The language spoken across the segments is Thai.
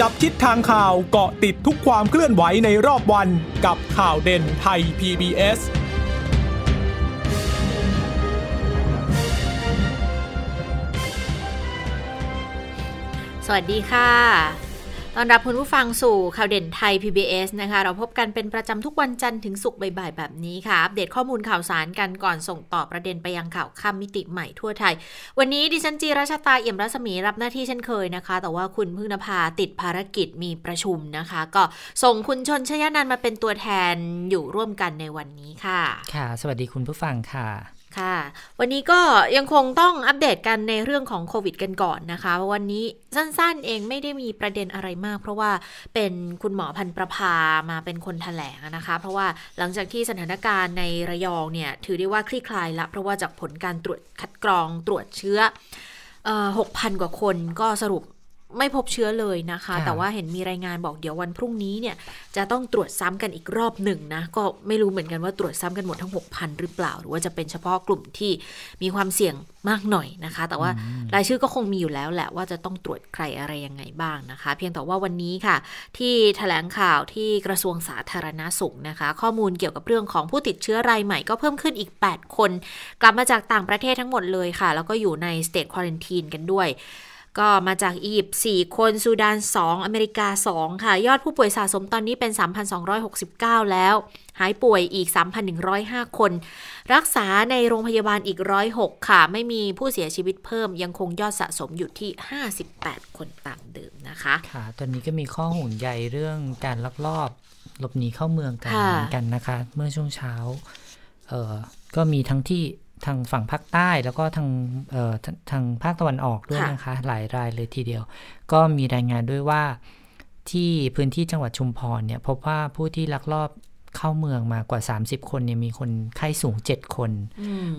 จับทิศทางข่าวเกาะติดทุกความเคลื่อนไหวในรอบวันกับข่าวเด่นไทย PBS สวัสดีค่ะ ตอนรับคุณผู้ฟังสู่ข่าวเด่นไทย PBS นะคะ เราพบกันเป็นประจำทุกวันจันทร์ถึงศุกร์บ่ายๆแบบนี้ค่ะ อัปเดตข้อมูลข่าวสารกันก่อนส่งต่อประเด็นไปยังข่าวค่ำมิติใหม่ทั่วไทย วันนี้ดิฉันจีราชาตาเอี่ยมรัศมีรับหน้าที่เช่นเคยนะคะ แต่ว่าคุณพึ่งนภาติดภารกิจมีประชุมนะคะ ก็ส่งคุณชนชยานันมาเป็นตัวแทนอยู่ร่วมกันในวันนี้ค่ะ ค่ะ สวัสดีคุณผู้ฟังค่ะ ค่ะ วันนี้ก็ยังคงต้องอัปเดตกันในเรื่องของโควิดกันก่อนนะคะ วันนี้สั้นๆเองไม่ได้มีประเด็นอะไรมาก เพราะว่าเป็นคุณหมอพันประภามาเป็นคนแถลงนะคะ เพราะว่าหลังจากที่สถานการณ์ในระยองเนี่ย ถือได้ว่าคลี่คลายละเพราะว่าจากผลการตรวจคัดกรองตรวจเชื้อหกพันกว่าคนก็สรุป ไม่พบเชื้อเลยนะคะ แต่ว่าเห็นมีรายงานบอกเดี๋ยววันพรุ่งนี้เนี่ยจะต้องตรวจซ้ำกันอีกรอบหนึ่งนะ ก็ไม่รู้เหมือนกันว่าตรวจซ้ำกันหมดทั้ง 6,000 หรือเปล่า หรือว่าจะเป็นเฉพาะกลุ่มที่มีความเสี่ยงมากหน่อยนะคะ แต่ว่ารายชื่อก็คงมีอยู่แล้วแหละว่าจะต้องตรวจใครอะไรยังไงบ้างนะคะ เพียงแต่ว่าวันนี้ค่ะ ที่แถลงข่าวที่กระทรวงสาธารณาสุขนะคะ ข้อมูลเกี่ยวกับเรื่องของผู้ติดเชื้อรายใหม่ก็เพิ่มขึ้นอีก 8 คน กลับมาจากต่างประเทศทั้งหมดเลยค่ะ แล้วก็อยู่ในสเตทควอลันทีนกันด้วย ก็มาจากอียิปต์4คน ซูดาน 2 อเมริกา 2 ค่ะ ยอดผู้ป่วยสะสมตอนนี้เป็น 3,269 แล้ว หายป่วยอีก 3,105 คน รักษาในโรงพยาบาลอีก 106 ค่ะ ไม่มีผู้เสียชีวิตเพิ่ม ยังคงยอดสะสมอยู่ที่ 58 คนตามเดิมนะคะ ค่ะ ตอนนี้ก็มีข้อห่วงใยเรื่องการลักลอบหลบหนีเข้าเมืองกันเหมือนกันนะคะ เมื่อช่วงเช้า เออก็มีทั้งที่ ทางฝั่งภาคใต้แล้วก็ทางเอ่อทางภาคตะวันออกด้วยนะคะ หลายรายเลยทีเดียว ก็มีรายงานด้วยว่าที่พื้นที่จังหวัดชุมพรเนี่ยพบว่าผู้ที่ลักลอบเข้าเมืองมากว่า 30 คนเนี่ยมีคนไข้สูง 7 คน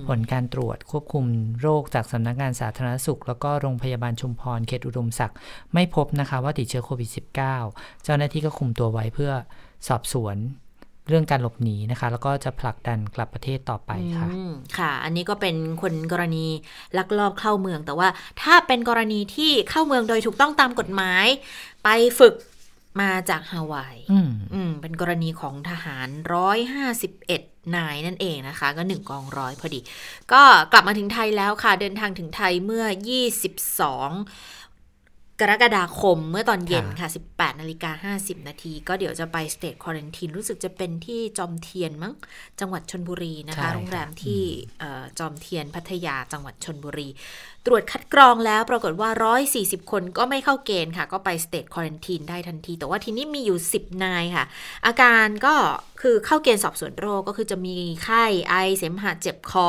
ผลการตรวจควบคุมโรคจากสำนักงานสาธารณสุข แล้วก็โรงพยาบาลชุมพรเขตอุดมศักดิ์ไม่พบนะคะว่าติดเชื้อโควิด -19 เจ้าหน้าที่ก็คุมตัวไว้เพื่อสอบสวน เรื่องการหลบหนีนะคะ แล้วก็จะผลักดันกลับประเทศต่อไปค่ะค่ะ อันนี้ก็เป็นคนกรณีลักลอบเข้าเมือง แต่ว่าถ้าเป็นกรณีที่เข้าเมืองโดยถูกต้องตามกฎหมาย ไปฝึกมาจากฮาวายอืมเป็นกรณีของทหารร้อยห้าสิบเอ็ดนายนั่นเองนะคะ ก็หนึ่งกองร้อยพอดี ก็กลับมาถึงไทยแล้วค่ะ เดินทางถึงไทยเมื่อ22 กรกฎาคมเมื่อตอนเย็นค่ะ 18นาฬิกา50 นาที ก็เดี๋ยวจะไป state quarantine รู้สึกจะเป็นที่จอมเทียนมั้งจังหวัดชลบุรีนะคะโรงแรมที่จอมเทียนพัทยาจังหวัดชลบุรี ตรวจคัดกรองแล้วปรากฏว่า 140 คนก็ไม่เข้าเกณฑ์ค่ะ ก็ไป state quarantine ได้ทันที แต่ว่าทีนี้มีอยู่ 10 นายค่ะ อาการก็ คือเข้าเกณฑ์สอบสวนโรคก็คือจะมีไข้ไอเสมหะเจ็บคอ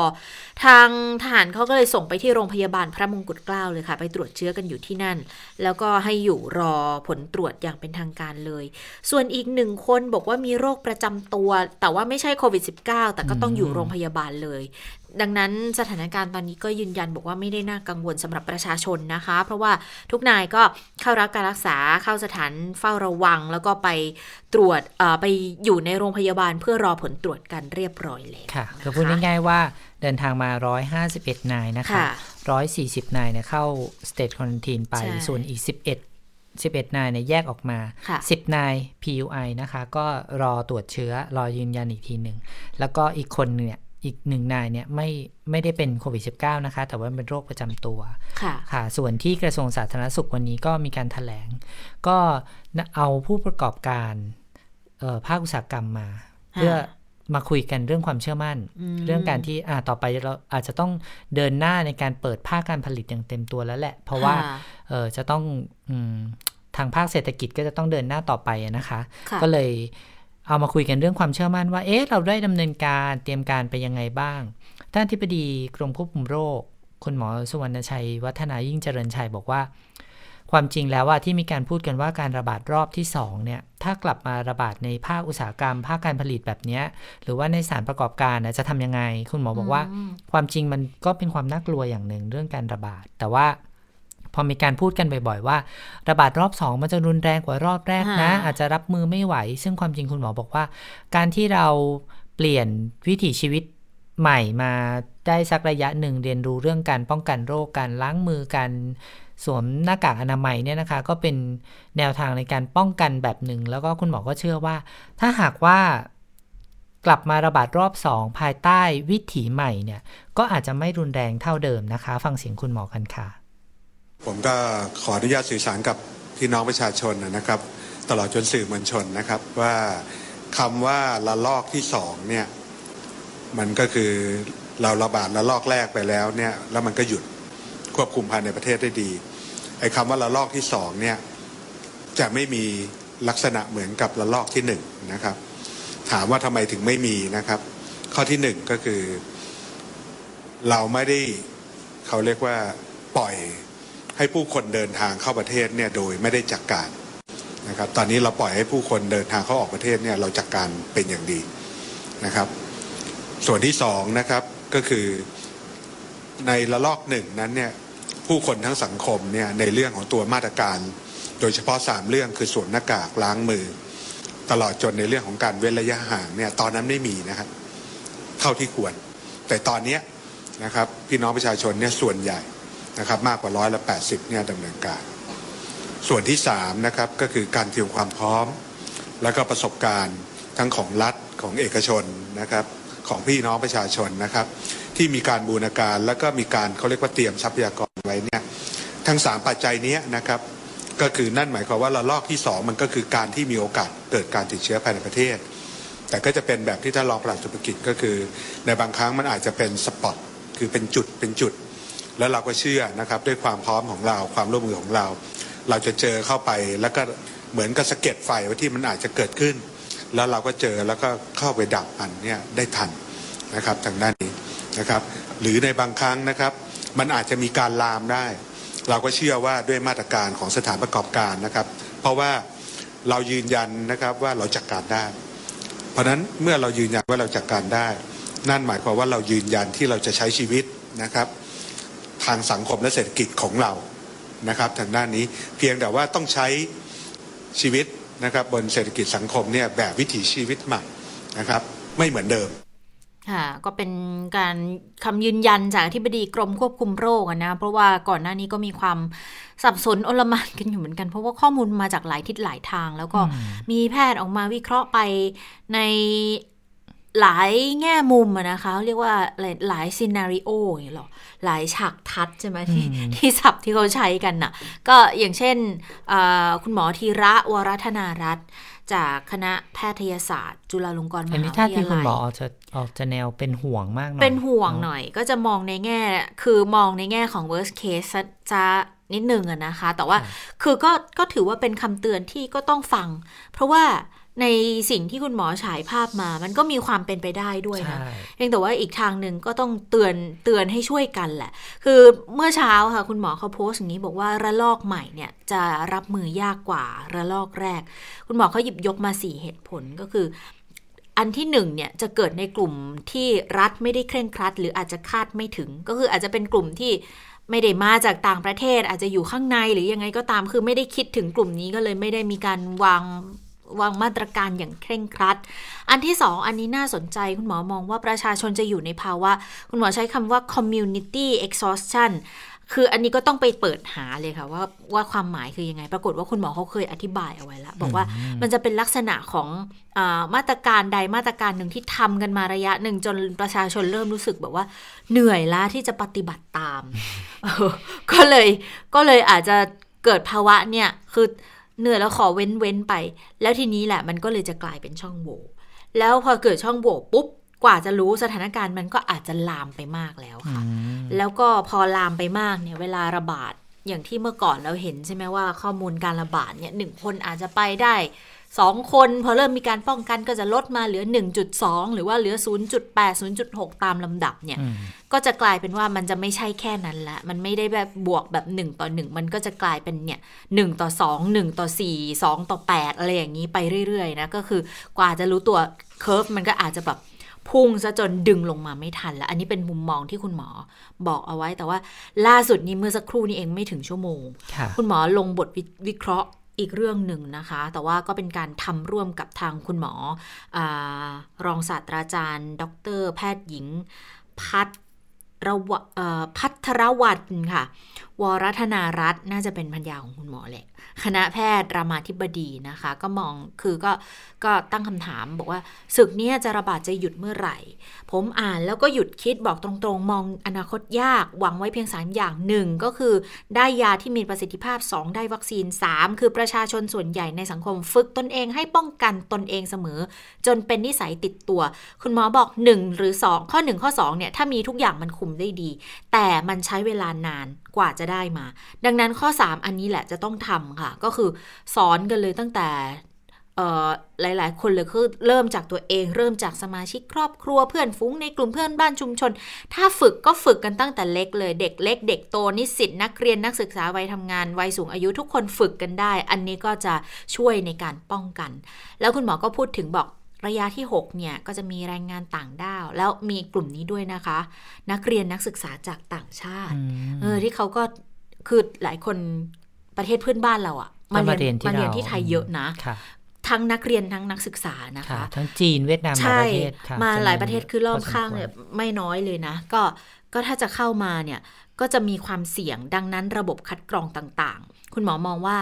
ทางทหารเขาก็เลยส่งไปที่โรงพยาบาลพระมงกุฎเกล้าเลยค่ะ ไปตรวจเชื้อกันอยู่ที่นั่น แล้วก็ให้อยู่รอผลตรวจอย่างเป็นทางการเลย ส่วนอีกหนึ่งคนบอกว่ามีโรคประจำตัว แต่ว่าไม่ใช่โควิด -19 แต่ก็ต้องอยู่โรงพยาบาลเลย ดังนั้นสถานการณ์ตอนนี้ก็ยืนยันบอกว่าไม่ได้น่ากังวลสำหรับประชาชนนะคะ เพราะว่าทุกนายก็เข้ารับการรักษาเข้าสถานเฝ้าระวัง แล้วก็ไปตรวจไปอยู่ในโรงพยาบาลเพื่อรอผลตรวจกันเรียบร้อยแล้วค่ะก็พูดง่ายๆว่าเดินทางมา 151 นายนะคะ140 นายเนี่ยเข้าสเตทคอนทีนไปส่วนอีก 11 11 นายเนี่ยแยกออกมา 10 นาย PUI นะคะ ก็รอตรวจเชื้อรอยืนยันอีกทีหนึ่ง แล้วก็อีกคนเนี่ย อีกหนึ่งนายเนี่ยไม่ไม่ได้เป็นโควิด -19 นะคะ แต่ว่าเป็นโรคประจำตัวค่ะค่ะ ส่วนที่กระทรวงสาธารณสุขวันนี้ก็มีการถแถลง ก็เอาผู้ประกอบการภาคอุตสาหกรรมมา เพื่อมาคุยกันเรื่องความเชื่อมั่น เรื่องการที่อ่าต่อไปเราอาจจะต้องเดินหน้าในการเปิดภาคการผลิตอย่างเต็มตัวแล้วแหละ เพราะว่าเออจะต้องอทางภาคเศรษฐกิจก็จะต้องเดินหน้าต่อไปนะคะ ก็เลย เอามาคุยกันเรื่องความเชื่อมั่นว่า เอ๊ะ เราได้ดำเนินการเตรียมการไปยังไงบ้าง ท่านที่ปดีกรมควบคุมโรค คุณหมอสุวรรณชัย วัฒนายิ่งเจริญชัยบอกว่า ความจริงแล้วว่าที่มีการพูดกันว่าการระบาดรอบที่2เนี่ย ถ้ากลับมาระบาดในภาคอุตสาหกรรม ภาคการผลิตแบบนี้ หรือว่าในสารประกอบการจะทำยังไง คุณหมอบอกว่า ความจริงมันก็เป็นความน่ากลัวอย่างหนึ่งเรื่องการระบาด แต่ว่า พอมีการพูดกันบ่อยๆว่า ระบาดรอบสองมันจะรุนแรงกว่ารอบแรกนะ อาจจะรับมือไม่ไหว ซึ่งความจริงคุณหมอบอกว่า การที่เราเปลี่ยนวิถีชีวิตใหม่มาได้สักระยะหนึ่งเรียนรู้เรื่องการป้องกันโรคการล้างมือการสวมหน้ากากอนามัยเนี่ยนะคะ ก็เป็นแนวทางในการป้องกันแบบหนึ่ง แล้วก็คุณหมอก็เชื่อว่า ถ้าหากว่ากลับมาระบาดรอบสองภายใต้วิถีใหม่เนี่ย ก็อาจจะไม่รุนแรงเท่าเดิมนะคะ ฟังเสียงคุณหมอกันค่ะ ผมก็ขออนุญาตสื่อสารกับพี่น้องประชาชนนะครับ ตลอดจนสื่อมวลชนนะครับ ว่าคำว่าระลอกที่สองเนี่ยมันก็คือเราระบาดระลอกแรกไปแล้วเนี่ยแล้วมันก็หยุดควบคุมภายในประเทศได้ดีไอ้คำว่าระลอกที่สองเนี่ยจะไม่มีลักษณะเหมือนกับระลอกที่หนึ่งนะครับ ถามว่าทำไมถึงไม่มีนะครับ ข้อที่หนึ่งก็คือ เราไม่ได้เขาเรียกว่าปล่อย ให้ผู้คนเดินทางเข้าประเทศเนี่ยโดยไม่ได้จัดกการนะครับตอนนี้เราปล่อยให้ผู้คนเดินทางเข้าออกประเทศเนี่ยเราจัดกการเป็นอย่างดีนะครับ ส่วนที่สองนะครับก็คือในระลอกหนึ่งนั้นเนี่ยผู้คนทั้งสังคมเนี่ยในเรื่องของตัวมาตรการ โดยเฉพาะสามเรื่องคือสวมหน้ากากล้างมือ ตลอดจนในเรื่องของการเว้นระยะห่างเนี่ยตอนนั้นไม่มีนะครับเท่าที่ควร แต่ตอนนี้นะครับพี่น้องประชาชนเนี่ยส่วนใหญ่ นะครับมากกว่าร้อยละแปดสิบเนี่ยดำเนินการ ส่วนที่สามนะครับก็คือการเตรียมความพร้อม แล้วก็ประสบการณ์ทั้งของรัฐของเอกชนนะครับของพี่น้องประชาชนนะครับ ที่มีการบูรณาการแล้วก็มีการเขาเรียกว่าเตรียมทรัพยากรไว้เนี่ยทั้งสามปัจจัยนี้นะครับก็คือนั่นหมายความว่าระลอกที่สองมันก็คือการที่มีโอกาสเกิดการติดเชื้อภายในประเทศ แต่ก็จะเป็นแบบที่ท่านรองปลัดสุภกิจก็คือ ในบางครั้งมันอาจจะเป็นสปอตคือเป็นจุดเป็นจุด แล้วเราก็เชื่อนะครับด้วยความพร้อมของเราความร่วมมือของเรา เราจะเจอเข้าไปแล้วก็เหมือนกับสะเก็ดไฟที่มันอาจจะเกิดขึ้น แล้วเราก็เจอแล้วก็เข้าไปดับมันเนี่ยได้ทันนะครับทางด้านนี้นะครับ หรือในบางครั้งนะครับ มันอาจจะมีการลามได้ เราก็เชื่อว่าด้วยมาตรการของสถานประกอบการนะครับ เพราะว่าเรายืนยันนะครับว่าเราจัดกการได้ เพราะฉะนั้นเมื่อเรายืนยันว่าเราจัดกการได้ นั่นหมายความว่าเรายืนยันที่เราจะใช้ชีวิตนะครับ ทางสังคมและเศรษฐกิจของเรานะครับทางด้านนี้เพียงแต่ว่าต้องใช้ชีวิตนะครับบนเศรษฐกิจสังคมเนี่ยแบบวิถีชีวิตใหม่นะครับไม่เหมือนเดิมค่ะก็เป็นการคำยืนยันจากที่บดีกรมควบคุมโรคนะ เพราะว่าก่อนหน้านี้ก็มีความสับสนอลมานกันอยู่เหมือนกัน เพราะว่าข้อมูลมาจากหลายทิศหลายทาง แล้วก็มีแพทย์ออกมาวิเคราะห์ไปใน หลายแง่มุมนะคะ เรียกว่าหลายซีนารีโออย่างหรอหลายฉากทัดใช่ไหมที่ที่ศัพท์ที่เขาใช้กันน่ะ ก็อย่างเช่นคุณหมอธีระวรัธนารัตน์จากคณะแพทยศาสตร์ จุฬาลงกรณ์มหาวิทยาลัยอันนี้ถ้าที่คุณหมอออกจะออกจะแนวเป็นห่วงมากหน่อยเป็นห่วงหน่อย ก็จะมองในแง่ คือมองในแง่ของ worst case จะนิดนึงอะนะคะ แต่ว่าคือก็ก็ถือว่าเป็นคำเตือนที่ก็ต้องฟัง เพราะว่า ในสิ่งที่คุณหมอฉายภาพมา มันก็มีความเป็นไปได้ด้วยนะเพียงแต่ว่าอีกทางหนึ่งก็ต้องเตือนเตือนให้ช่วยกันแหละ คือเมื่อเช้าค่ะ คุณหมอเขาโพสต์อย่างนี้บอกว่าระลอกใหม่เนี่ยจะรับมือยากกว่าระลอกแรก คุณหมอเขาหยิบยกมาสี่เหตุผลก็คืออันที่หนึ่งเนี่ยจะเกิดในกลุ่มที่รัฐไม่ได้เคร่งครัด หรืออาจจะคาดไม่ถึง ก็คืออาจจะเป็นกลุ่มที่ไม่ได้มาจากต่างประเทศ อาจจะอยู่ข้างในหรือยังไงก็ตามคือไม่ได้คิดถึงกลุ่มนี้ก็เลยไม่ได้มีการวาง วางมาตรการอย่างเคร่งครัด อันที่สองอันนี้น่าสนใจคุณหมอมองว่าประชาชนจะอยู่ในภาวะ คุณหมอใช้คำว่า community exhaustion คืออันนี้ก็ต้องไปเปิดหาเลยค่ะว่าว่าความหมายคือยังไง ปรากฏว่าคุณหมอเขาเคยอธิบายเอาไว้แล้ว บอกว่ามันจะเป็นลักษณะของอมาตรการใดมาตรการหนึ่งที่ทำกันมาระยะหนึ่งจนประชาชนเริ่มรู้สึกแบบว่า เหนื่อยล้าที่จะปฏิบัติตามก็เลยก็เลยอาจจะเกิดภาวะเนี่ยคือ เหนื่อยแล้วขอเว้นเว้นไป แล้วทีนี้แหละมันก็เลยจะกลายเป็นช่องโหว่แล้วพอเกิดช่องโหว่ปุ๊บกว่าจะรู้สถานการณ์มันก็อาจจะลามไปมากแล้วค่ะ แล้วก็พอลามไปมากเนี่ยเวลาระบาดอย่างที่เมื่อก่อนเราเห็นใช่ไหมว่าข้อมูลการระบาดเนี่ยหนึ่งคนอาจจะไปได้ สองคนพอเริ่มมีการป้องกันก็จะลดมาเหลือ 1.2 หรือว่าเหลือ 0.8 0.6 ตามลำดับเนี่ย ก็จะกลายเป็นว่ามันจะไม่ใช่แค่นั้นละ มันไม่ได้แบบบวกแบบ 1 ต่อ 1 มันก็จะกลายเป็นเนี่ย1ต่อ 2 1 ต่อ 4 2 ต่อ 8 อะไรอย่างนี้ไปเรื่อยๆนะ ก็คือกว่าจะรู้ตัวเคอร์ฟมันก็อาจจะแบบพุ่งซะจนดึงลงมาไม่ทันแล้วอันนี้เป็นมุมมองที่คุณหมอบอกเอาไว้แต่ว่าล่าสุดนี้เมื่อสักครู่นี้เองไม่ถึงชั่วโมง คุณหมอลงบทวิเคราะห์ อีกเรื่องหนึ่งนะคะ แต่ว่าก็เป็นการทำร่วมกับทางคุณหมออรองศาสตราจารย์ ดร แพทย์หญิง พัทรวพัทรวันค่ะ วรัฒนารัตน์น่าจะเป็นพัญญาของคุณหมอแหละ คณะแพทย์รามาธิบดีนะคะ ก็มองคือก็ก็ตั้งคำถามบอกว่าศึกนี้จะระบาดจะหยุดเมื่อไหร่ ผมอ่านแล้วก็หยุดคิดบอกตรงๆ มองอนาคตยาก หวังไว้เพียง3อย่างหนึ่งก็คือได้ยาที่มีประสิทธิภาพ 2 ได้วัคซีน 3 คือประชาชนส่วนใหญ่ในสังคมฝึกตนเองให้ป้องกันตนเองเสมอ จนเป็นนิสัยติดตัว คุณหมอบอก 1 หรือ 2 ข้อ 1 ข้อ2เนี่ยถ้ามีทุกอย่างมันคุมได้ดี แต่มันใช้เวลานานกว่าจะได้มา ดังนั้นข้อ 3 อันนี้แหละจะต้องทำค่ะ ก็คือสอนกันเลยตั้งแต่หลาย ๆ คนเลยคือเริ่มจากตัวเองเริ่มจากสมาชิกครอบครัวเพื่อนฟุ้งในกลุ่มเพื่อนบ้านชุมชน ถ้าฝึกก็ฝึกกันตั้งแต่เล็กเลย เด็กเล็ก เด็กโตนิสิตนักเรียนนักศึกษาวัยทำงานวัยสูงอายุทุกคนฝึกกันได้ อันนี้ก็จะช่วยในการป้องกัน แล้วคุณหมอก็พูดถึงบอก ระยะที่ 6 เนี่ย ก็จะมีแรงงานต่างด้าว แล้วมีกลุ่มนี้ด้วยนะคะ นักเรียนนักศึกษาจากต่างชาติเออที่เขาก็คือหลายคนประเทศเพื่อนบ้านเราอะมาเรียนมาเรียนที่ไทยเยอะนะทั้งนักเรียนทั้งนักศึกษานะคะ ทั้งจีนเวียดนามหลายประเทศมาหลายประเทศคือรอบข้างเนี่ยไม่น้อยเลยนะ ก็ก็ถ้าจะเข้ามาเนี่ยก็จะมีความเสี่ยงดังนั้นระบบคัดกรองต่างๆ คุณหมอมองว่า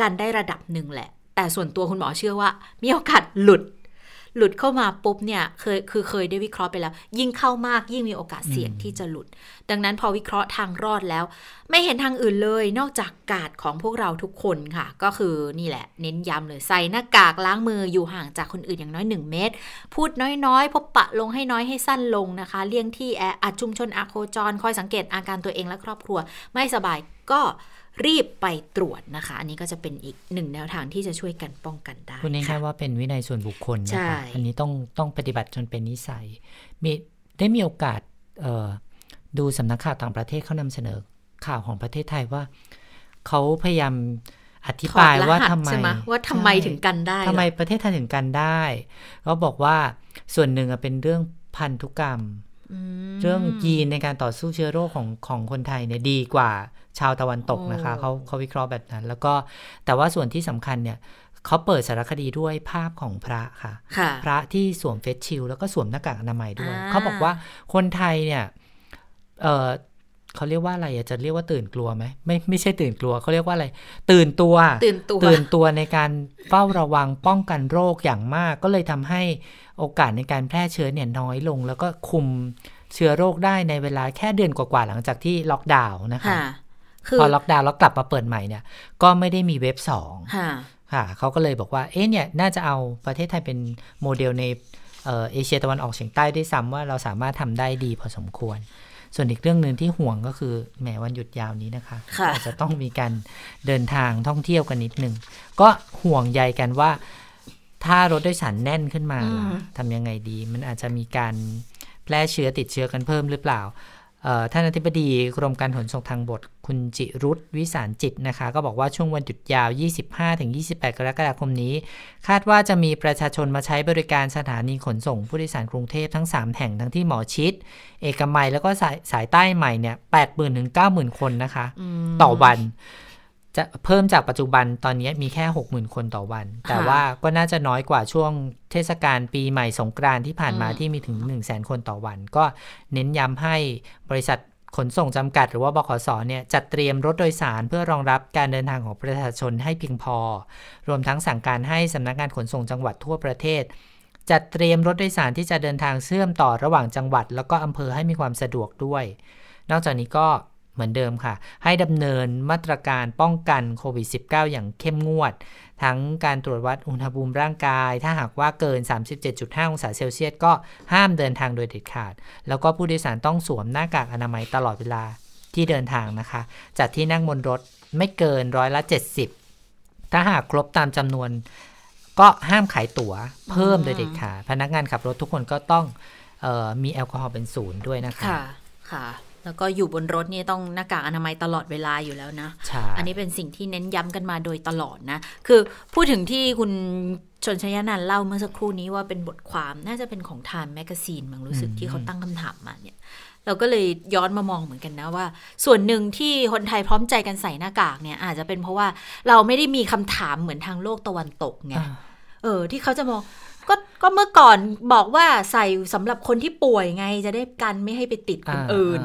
การได้ระดับหนึ่งแหละ แต่ส่วนตัวคุณหมอเชื่อว่า มีโอกาสหลุด หลุดเข้ามาปุ๊บเนี่ยเคยคือเคยได้วิเคราะห์ไปแล้ว ยิ่งเข้ามากยิ่งมีโอกาสเสี่ยงที่จะหลุด ดังนั้นพอวิเคราะห์ทางรอดแล้ว ไม่เห็นทางอื่นเลย นอกจากกาดของพวกเราทุกคนค่ะ ก็คือนี่แหละ เน้นย้ำเลยใส่หน้ากากล้างมืออยู่ห่างจากคนอื่นอย่างน้อย 1 เมตร พูดน้อยๆ พบปะลงให้น้อยให้สั้นลงนะคะ เลี่ยงที่แออัดชุมชนอาโคจร คอยสังเกตอาการตัวเองและครอบครัว ไม่สบายก็ รีบไปตรวจนะคะ อันนี้ก็จะเป็นอีกหนึ่งแนวทางที่จะช่วยกันป้องกันได้คุณง่ายๆว่าเป็นวินัยส่วนบุคคลนะคะอันนี้ต้องต้องปฏิบัติจนเป็นนิสัย มีได้มีโอกาสดูสำนักข่าวต่างประเทศเขานำเสนอข่าวของประเทศไทยว่าเขาพยายามอธิบายว่าทำไมว่าทำไมถึงกันได้ทำไมประเทศไทยถึงกันได้เขาบอกว่าส่วนหนึ่งเป็นเรื่องพันธุกรรม เรื่องยีนในการต่อสู้เชื้อโรคของของคนไทยเนี่ยดีกว่าชาวตะวันตกนะคะเขาเขาวิเคราะห์แบบนั้น แล้วก็แต่ว่าส่วนที่สำคัญเนี่ยเขาเปิดสารคดีด้วยภาพของพระค่ะ พระที่สวมเฟสชิลแล้วก็สวมหน้ากากอนามัยด้วย เขาบอกว่าคนไทยเนี่ยเออเขาเรียกว่าอะไรจะเรียกว่าตื่นกลัวไหมไม่ไม่ใช่ตื่นกลัวเขาเรียกว่าอะไร ตื่นตัวตื่นตัวตื่นตัวในการเฝ้าระวังป้องกันโรคอย่างมาก ก็เลยทำให้ โอกาสในการแพร่เชื้อเนี่ยน้อยลง แล้วก็คุมเชื้อโรคได้ในเวลาแค่เดือนกว่าๆหลังจากที่ล็อกดาวน์นะคะพอล็อกดาวน์แล้วกลับมาเปิดใหม่เนี่ย ก็ไม่ได้มีเว็บสองค่ะเขาก็เลยบอกว่าเอ๊ะเนี่ยน่าจะเอาประเทศไทยเป็นโมเดลในเอเชียตะวันออกเฉียงใต้ด้วยซ้ำว่าเราสามารถทำได้ดีพอสมควร ส่วนอีกเรื่องหนึ่งที่ห่วงก็คือแหมวันหยุดยาวนี้นะคะอาจจะต้องมีการเดินทางท่องเที่ยวกันนิดนึงก็ห่วงใยกันว่า ถ้ารถโดยสารแน่นขึ้นมาทำยังไงดี มันอาจจะมีการแพร่เชื้อติดเชื้อกันเพิ่มหรือเปล่าท่านอธิบดีกรมการขนส่งทางบกคุณจิรุตวิสารจิตนะคะ ก็บอกว่าช่วงวันหยุดยาว 25-28 กรกฎาคมนี้ คาดว่าจะมีประชาชนมาใช้บริการสถานีขนส่งผู้โดยสารกรุงเทพทั้ง 3 แห่งทั้งที่หมอชิด เอกมัยแล้วก็สายสายใต้ใหม่เนี่ย 80,000 ถึง 90,000 คนนะคะ ต่อวัน จะเพิ่มจากปัจจุบันตอนนี้มีแค่ 60,000 คนต่อวัน แต่ว่าก็น่าจะน้อยกว่าช่วงเทศกาลปีใหม่สงกรานที่ผ่านมาที่มีถึง 1 0 0 0 0แคนต่อวัน ก็เน้นย้ำให้บริษัทขนส่งจำกัดหรือว่าบขสเนี่ยจัดเตรียมรถโดยสารเพื่อรองรับการเดินทางของประชาชนให้เพียงพอ รวมทั้งสั่งการให้สำนักงานขนส่งจังหวัดทั่วประเทศ จัดเตรียมรถโดยสารที่จะเดินทางเชื่อมต่อระหว่างจังหวัด แล้วก็อำเภอให้มีความสะดวกด้วย นอกจากนี้ก็ เหมือนเดิมค่ะ ให้ดำเนินมาตรการป้องกันโควิด -19 อย่างเข้มงวด ทั้งการตรวจวัดอุณหภูมิร่างกาย ถ้าหากว่าเกิน 37.5 องศาเซลเซียสก็ห้ามเดินทางโดยเด็ดขาด แล้วก็ผู้โดยสารต้องสวมหน้ากากอนามัยตลอดเวลาที่เดินทางนะคะ จัดที่นั่งบนรถไม่เกินร้อยละ 70 ถ้าหากครบตามจำนวน ก็ห้ามขายตั๋วเพิ่มโดยเด็ดขาดพนักงานขับรถทุกคนก็ต้องออมีแอลกอฮอล์เป็นศูนย์ด้วยนะคะ ค่ะ ค่ะ แล้วก็อยู่บนรถนี่ต้องหน้ากากอนามัยตลอดเวลาอยู่แล้วนะ อันนี้เป็นสิ่งที่เน้นย้ำกันมาโดยตลอดนะ คือพูดถึงที่คุณชนชยนันเล่าเมื่อสักครู่นี้ว่าเป็นบทความน่าจะเป็นของ Time Magazine มั้งรู้สึกที่เขาตั้งคำถามมาเนี่ยเราก็เลยย้อนมามองเหมือนกันนะว่า ส่วนหนึ่งที่คนไทยพร้อมใจกันใส่หน้ากากเนี่ย อาจจะเป็นเพราะว่าเราไม่ได้มีคำถามเหมือนทางโลกตะวันตกไงเออที่เขาจะมอง ก็ก็เมื่อก่อนบอกว่าใส่สำหรับคนที่ป่วยไงจะได้กันไม่ให้ไปติดคนอื่น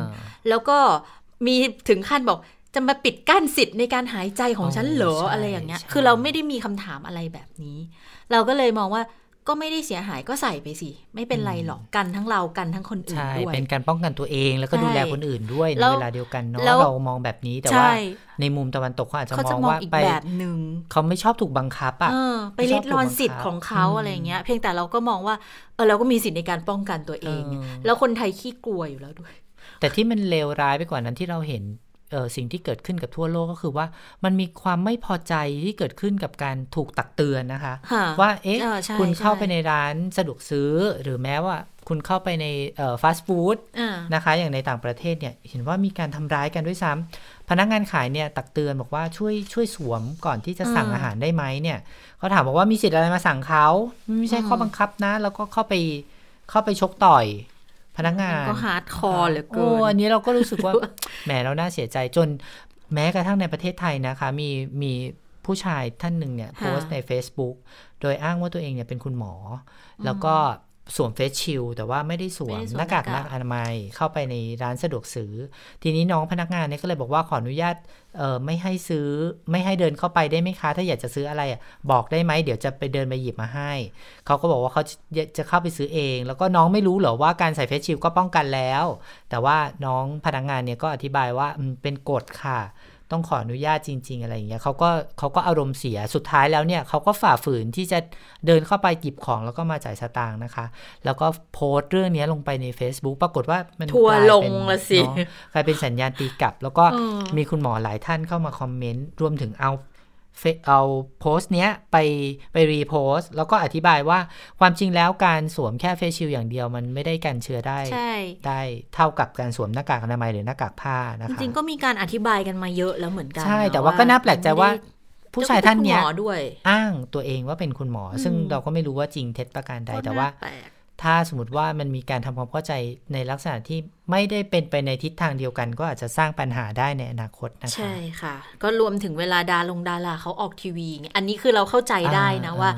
แล้วก็มีถึงขั้นบอกจะมาปิดกั้นสิทธิ์ในการหายใจของฉันเหรออะไรอย่างเงี้ย คือเราไม่ได้มีคำถามอะไรแบบนี้ เราก็เลยมองว่า ก็ไม่ได้เสียหายก็ใส่ไปสิ ไม่เป็นไรหรอกกันทั้งเรากันทั้งคนอื่นด้วย เป็นการป้องกันตัวเองแล้วก็ดูแลคนอื่นด้วยในเวลาเดียวกันเนาะเรามองแบบนี้แต่ว่าในมุมตะวันตกเขาอาจจะมองว่าไปแบบหนึ่งเขาไม่ชอบถูกบังคับอะไปริดรอนสิทธิ์ของเขาอะไรเงี้ย เพียงแต่เราก็มองว่าเออเราก็มีสิทธิ์ในการป้องกันตัวเอง แล้วคนไทยขี้กลัวอยู่แล้วด้วย แต่ที่มันเลวร้ายไปกว่านั้นที่เราเห็นเออ สิ่งที่เกิดขึ้นกับทั่วโลกก็คือว่ามันมีความไม่พอใจที่เกิดขึ้นกับการถูกตักเตือนนะคะ ว่าเอ๊ะคุณเข้าไปในร้านสะดวกซื้อหรือแม้ว่าคุณเข้าไปในฟาสต์ฟู้ดนะคะ อย่างในต่างประเทศเนี่ยเห็นว่ามีการทำร้ายกันด้วยซ้ำพนักงานขายเนี่ยตักเตือนบอกว่าช่วยช่วยสวมก่อนที่จะสั่งอาหารได้ไหมเนี่ยเขาถามบอกว่ามีสิทธิ์อะไรมาสั่งเขาไม่ใช่ข้อบังคับนะ แล้วก็เข้าไปเข้าไปชกต่อย พนักงานก็ hardcore เหลือเกินอันนี้เราก็รู้สึกว่าแหมเราน่าเสียใจจนแม้กระทั่งในประเทศไทยนะคะ มีมีผู้ชายท่านหนึ่งเนี่ยโพสต์ใน Facebook โดยอ้างว่าตัวเองเนี่ยเป็นคุณหมอ แล้วก็ สวมเฟสชิลแต่ว่าไม่ได้สวมหน้ากากอนามัยเข้าไปในร้านสะดวกซื้อ ทีนี้น้องพนักงานเนี่ยก็เลยบอกว่าขออนุญาตเออไม่ให้ซื้อไม่ให้เดินเข้าไปได้ไหมคะ ถ้าอยากจะซื้ออะไรอะบอกได้ไหมเดี๋ยวจะไปเดินไปหยิบมาให้ เขาก็บอกว่าเขาจะเข้าไปซื้อเอง แล้วก็น้องไม่รู้เหรอว่าการใส่เฟสชิลก็ป้องกันแล้ว แต่ว่าน้องพนักงานเนี่ยก็อธิบายว่าเป็นกฎค่ะ ต้องขออนุญาตจริง ๆ อะไรอย่างเงี้ยเขาก็เขาก็อารมณ์เสียสุดท้ายแล้วเนี่ยเขาก็ฝ่าฝืนที่จะเดินเข้าไปหยิบของแล้วก็มาจ่ายสตางค์นะคะ แล้วก็โพสต์เรื่องนี้ลงไปใน Facebook ปรากฏว่ามันทัวลงละสิกลายเป็นสัญญาณตีกลับ แล้วก็มีคุณหมอหลายท่านเข้ามาคอมเมนต์รวมถึงเอา เอาโพสต์เนี้ยไปไปรีโพสต์แล้วก็อธิบายว่าความจริงแล้วการสวมแค่เฟซชิลอย่างเดียวมันไม่ได้กันเชื้อได้ ได้เท่ากับการสวมหน้ากากอนามัยหรือหน้ากากผ้านะคะจริงๆก็มีการอธิบายกันมาเยอะแล้วเหมือนกันใช่ แต่ว่าก็น่าแปลกใจว่าผู้ชายท่านเนี้ยอ้างตัวเองว่าเป็นคุณหมอ ซึ่งเราก็ไม่รู้ว่าจริงเท็จประการใดแต่ว่า ถ้าสมมติว่ามันมีการทำความเข้าใจในลักษณะที่ไม่ได้เป็นไปในทิศทางเดียวกัน ก็อาจจะสร้างปัญหาได้ในอนาคตนะคะใช่ค่ะ ก็รวมถึงเวลาดาลงดาราเขาออกทีวี อันนี้คือเราเข้าใจได้นะว่า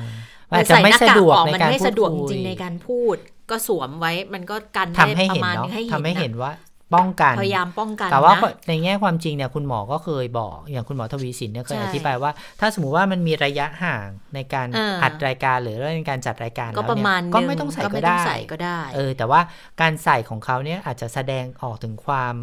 ใส่หน้ากากออกมันไม่สะดวกจริงในการพูด ก็สวมไว้มันก็กันได้ประมาณนึงให้เห็นทำให้เห็นว่า ป้องกันพยายามป้องกันแต่ว่าในแง่ความจริงเนี่ยคุณหมอก็เคยบอก อย่างคุณหมอทวีสินเนี่ยเคยอธิบายว่า ถ้าสมมติว่ามันมีระยะห่างในการอัดรายการหรือในการจัดรายการก็ประมาณก็ไม่ต้องใส่ก็ได้ก็ได้เออ แต่ว่าการใส่ของเขาเนี่ยอาจจะแสดงออกถึงความ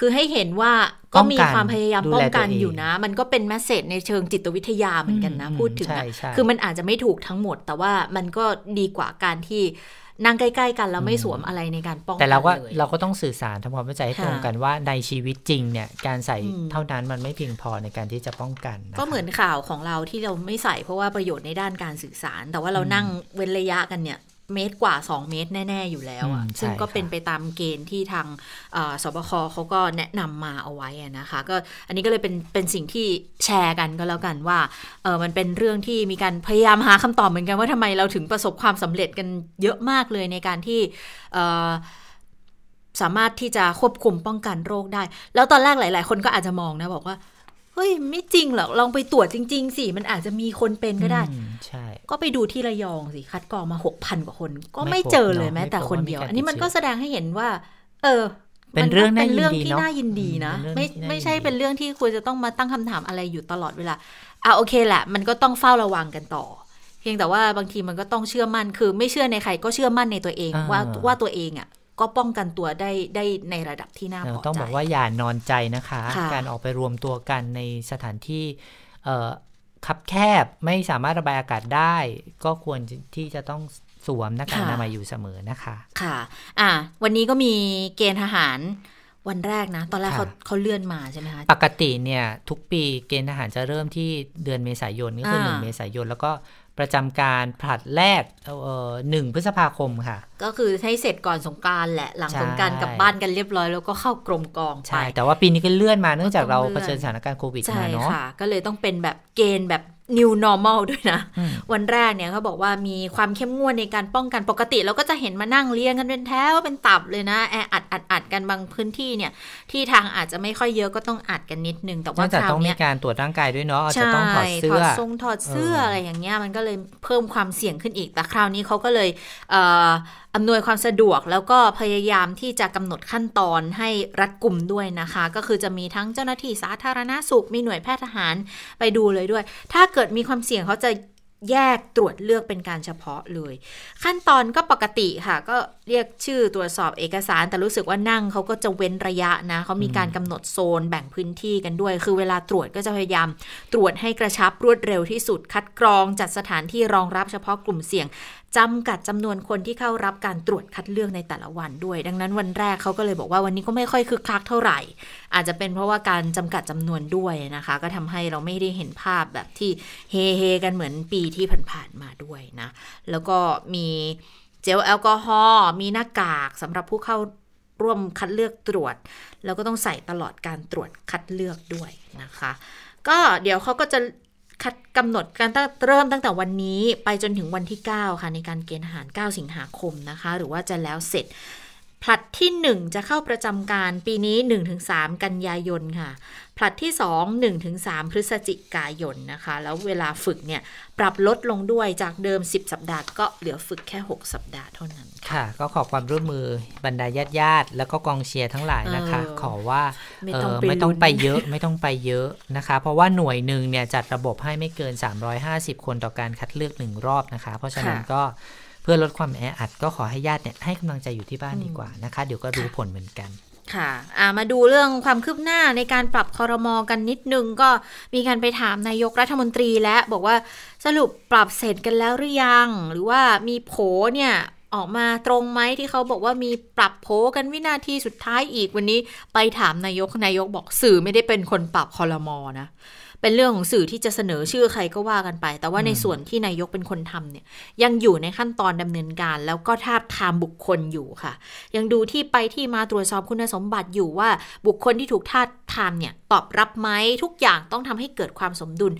คือให้เห็นว่าก็มีความพยายามป้องกันอยู่นะ มันก็เป็นแมสเซจในเชิงจิตวิทยาเหมือนกันนะ พูดถึงคือมันอาจจะไม่ถูกทั้งหมด แต่ว่ามันก็ดีกว่าการที่ นั่งใกล้ๆกันแล้วไม่สวมอะไรในการป้องกันแต่เราก็เราก็ต้องสื่อสารทำความเข้าใจให้ตรงกันว่าในชีวิตจริงเนี่ยการใส่เท่านั้นมันไม่เพียงพอในการที่จะป้องกัน ก็เหมือนข่าวของเราที่เราไม่ใส่เพราะว่าประโยชน์ในด้านการสื่อสาร แต่ว่าเรานั่งเว้นระยะกันเนี่ย เมตรกว่า 2 เมตรแน่ ๆ อยู่แล้วอะซึ่งก็เป็นไปตามเกณฑ์ที่ทางสบคเขาก็แนะนำมาเอาไว้นะคะ ก็อันนี้ก็เลยเป็นเป็นสิ่งที่แชร์กันก็แล้วกันว่าเออมันเป็นเรื่องที่มีการพยายามหาคำตอบเหมือนกันว่าทำไมเราถึงประสบความสำเร็จกันเยอะมากเลยในการที่สามารถที่จะควบคุมป้องกันโรคได้ แล้วตอนแรกหลาย ๆ คนก็อาจจะมองนะบอกว่า เฮ้ย ไม่จริงหรอกลองไปตรวจจริง ๆ สิ มันอาจจะมีคนเป็นก็ได้ใช่ก็ไปดูที่ระยองสิ คัดกรองมาหกพันกว่าคน ก็ไม่เจอเลยแม้แต่คนเดียว อันนี้มันก็แสดงให้เห็นว่า เออเป็นเรื่องเป็นเรื่องที่น่ายินดีนะ ไม่ไม่ใช่เป็นเรื่องที่ควรจะต้องมาตั้งคำถามอะไรอยู่ตลอดเวลาอะโอเคแหละ มันก็ต้องเฝ้าระวังกันต่อ เพียงแต่ว่าบางทีมันก็ต้องเชื่อมั่นคือ ไม่เชื่อในใครก็เชื่อมั่นในตัวเองว่าว่าตัวเองอะ ก็ป้องกันตัวได้ได้ในระดับที่น่าพอใจต้องบอกว่าอย่านอนใจนะคะการออกไปรวมตัวกันในสถานที่คับแคบไม่สามารถระบายอากาศได้ ก็ควรที่จะต้องสวมหน้ากากอนามัยอยู่เสมอนะคะ ค่ะ อะวันนี้ก็มีเกณฑ์ทหาร วันแรกนะ ตอนแรกเขาเขาเลื่อนมาใช่ไหมคะ ปกติเนี่ย ทุกปีเกณฑ์ทหารจะเริ่มที่เดือนเมษายนก็คือหนึ่งเมษายนแล้วก็ประจำการผลัดแรกหนึ่งพฤษภาคมค่ะ ก็คือให้เสร็จก่อนสงการแหละ หลังสงการกลับบ้านกันเรียบร้อยแล้วก็เข้ากรมกองไป ใช่ แต่ว่าปีนี้ก็เลื่อนมาเนื่องจากเราเผชิญสถานการณ์โควิดมาเนาะใช่ค่ะ ก็เลยต้องเป็นแบบเกณฑ์แบบ new normal ด้วยนะ วันแรกเนี่ยเขาบอกว่ามีความเข้มงวดในการป้องกันปกติเราก็จะเห็นมานั่งเรียงกันเป็นแถวเป็นตับเลยนะ แออัดอัดอัดกันบางพื้นที่เนี่ย ที่ทางอาจจะไม่ค่อยเยอะก็ต้องอัดกันนิดนึง แต่ว่าคราวนี้ต้องมีการตรวจร่างกายด้วยเนาะจะต้องถอดเสื้อถอดทรงถอดเสื้ออะไรอย่างเงี้ยมันก็เลยเพิ่มความเสี่ยงขึ้นอีกแต่คราวนี้เขาก็เลยอำนวยความสะดวกแล้วก็พยายามที่จะกำหนดขั้นตอนให้รัดกลุ่มด้วยนะคะ ก็คือจะมีทั้งเจ้าหน้าที่สาธารณาสุขมีหน่วยแพทย์ทหารไปดูเลยด้วย ถ้าเกิดมีความเสี่ยงเขาจะแยกตรวจเลือกเป็นการเฉพาะเลย ขั้นตอนก็ปกติค่ะ ก็ เรียกชื่อตรวจสอบเอกสาร แต่รู้สึกว่านั่งเขาก็จะเว้นระยะนะเขามีการกำหนดโซนแบ่งพื้นที่กันด้วย คือเวลาตรวจก็จะพยายาม ตรวจให้กระชับรวดเร็วที่สุด คัดกรองจัดสถานที่รองรับเฉพาะกลุ่มเสี่ยงจำกัดจำนวนคนที่เข้ารับการตรวจคัดเลือกในแต่ละวันด้วย ดังนั้นวันแรกเขาก็เลยบอกว่าวันนี้ก็ไม่ค่อยคึกคักเท่าไหร่ อาจจะเป็นเพราะว่าการจำกัดจำนวนด้วยนะคะ ก็ทำให้เราไม่ได้เห็นภาพแบบที่เฮเฮกันเหมือนปีที่ผ่านๆมาด้วยนะแล้วก็มี เจลแอลกอฮอล์มีหน้ากากสำหรับผู้เข้าร่วมคัดเลือกตรวจ แล้วก็ต้องใส่ตลอดการตรวจคัดเลือกด้วยนะคะ ก็เดี๋ยวเขาก็จะคัดกำหนดการเริ่มตั้งแต่วันนี้ไปจนถึงวันที่ 9 ค่ะ ในการเกณฑ์ทหาร 9 สิงหาคมนะคะ หรือว่าจะแล้วเสร็จ ผลัดที่ 1 จะเข้าประจำการปีนี้ 1-3 กันยายนค่ะ ผลัดที่ 2 1-3 พฤศจิกายนนะคะ แล้วเวลาฝึกเนี่ย ปรับลดลงด้วยจากเดิม 10 สัปดาห์ก็เหลือฝึกแค่ 6 สัปดาห์เท่านั้น ค่ะ ก็ขอความร่วมมือบรรดาญาติญาติแล้วก็กองเชียร์ทั้งหลายนะคะ ขอว่าไม่ต้องไม่ต้องไปเยอะไม่ต้องไปเยอะนะคะ เพราะว่าหน่วยหนึ่งเนี่ยจัดระบบให้ไม่เกิน 350 คนต่อการคัดเลือกหนึ่งรอบนะคะ เพราะฉะนั้นก็เพื่อลดความแออัดก็ขอให้ญาติเนี่ยให้กำลังใจอยู่ที่บ้านดีกว่านะคะ เดี๋ยวก็รู้ผลเหมือนกันค่ะมาดูเรื่องความคืบหน้าในการปรับคอรมอกันนิดนึงก็มีการไปถามนายกรัฐมนตรีและบอกว่าสรุปปรับเสร็จกันแล้วหรือยัง หรือว่ามีโผเนี่ยออกมาตรงไหมที่เขาบอกว่ามีปรับโผกันวินาทีสุดท้ายอีกวันนี้ไปถามนายกนายกบอกสื่อไม่ได้เป็นคนปรับคอรมอนะ เป็นเรื่องของสื่อที่จะเสนอชื่อใครก็ว่ากันไป แต่ว่าในส่วนที่นายกเป็นคนทำเนี่ย ยังอยู่ในขั้นตอนดำเนินการ แล้วก็ทาบทามบุคคลอยู่ค่ะ ยังดูที่ไปที่มาตรวจสอบคุณสมบัติอยู่ว่าบุคคลที่ถูกทาบทามเนี่ยตอบรับไหมทุกอย่างต้องทำให้เกิดความสมดุล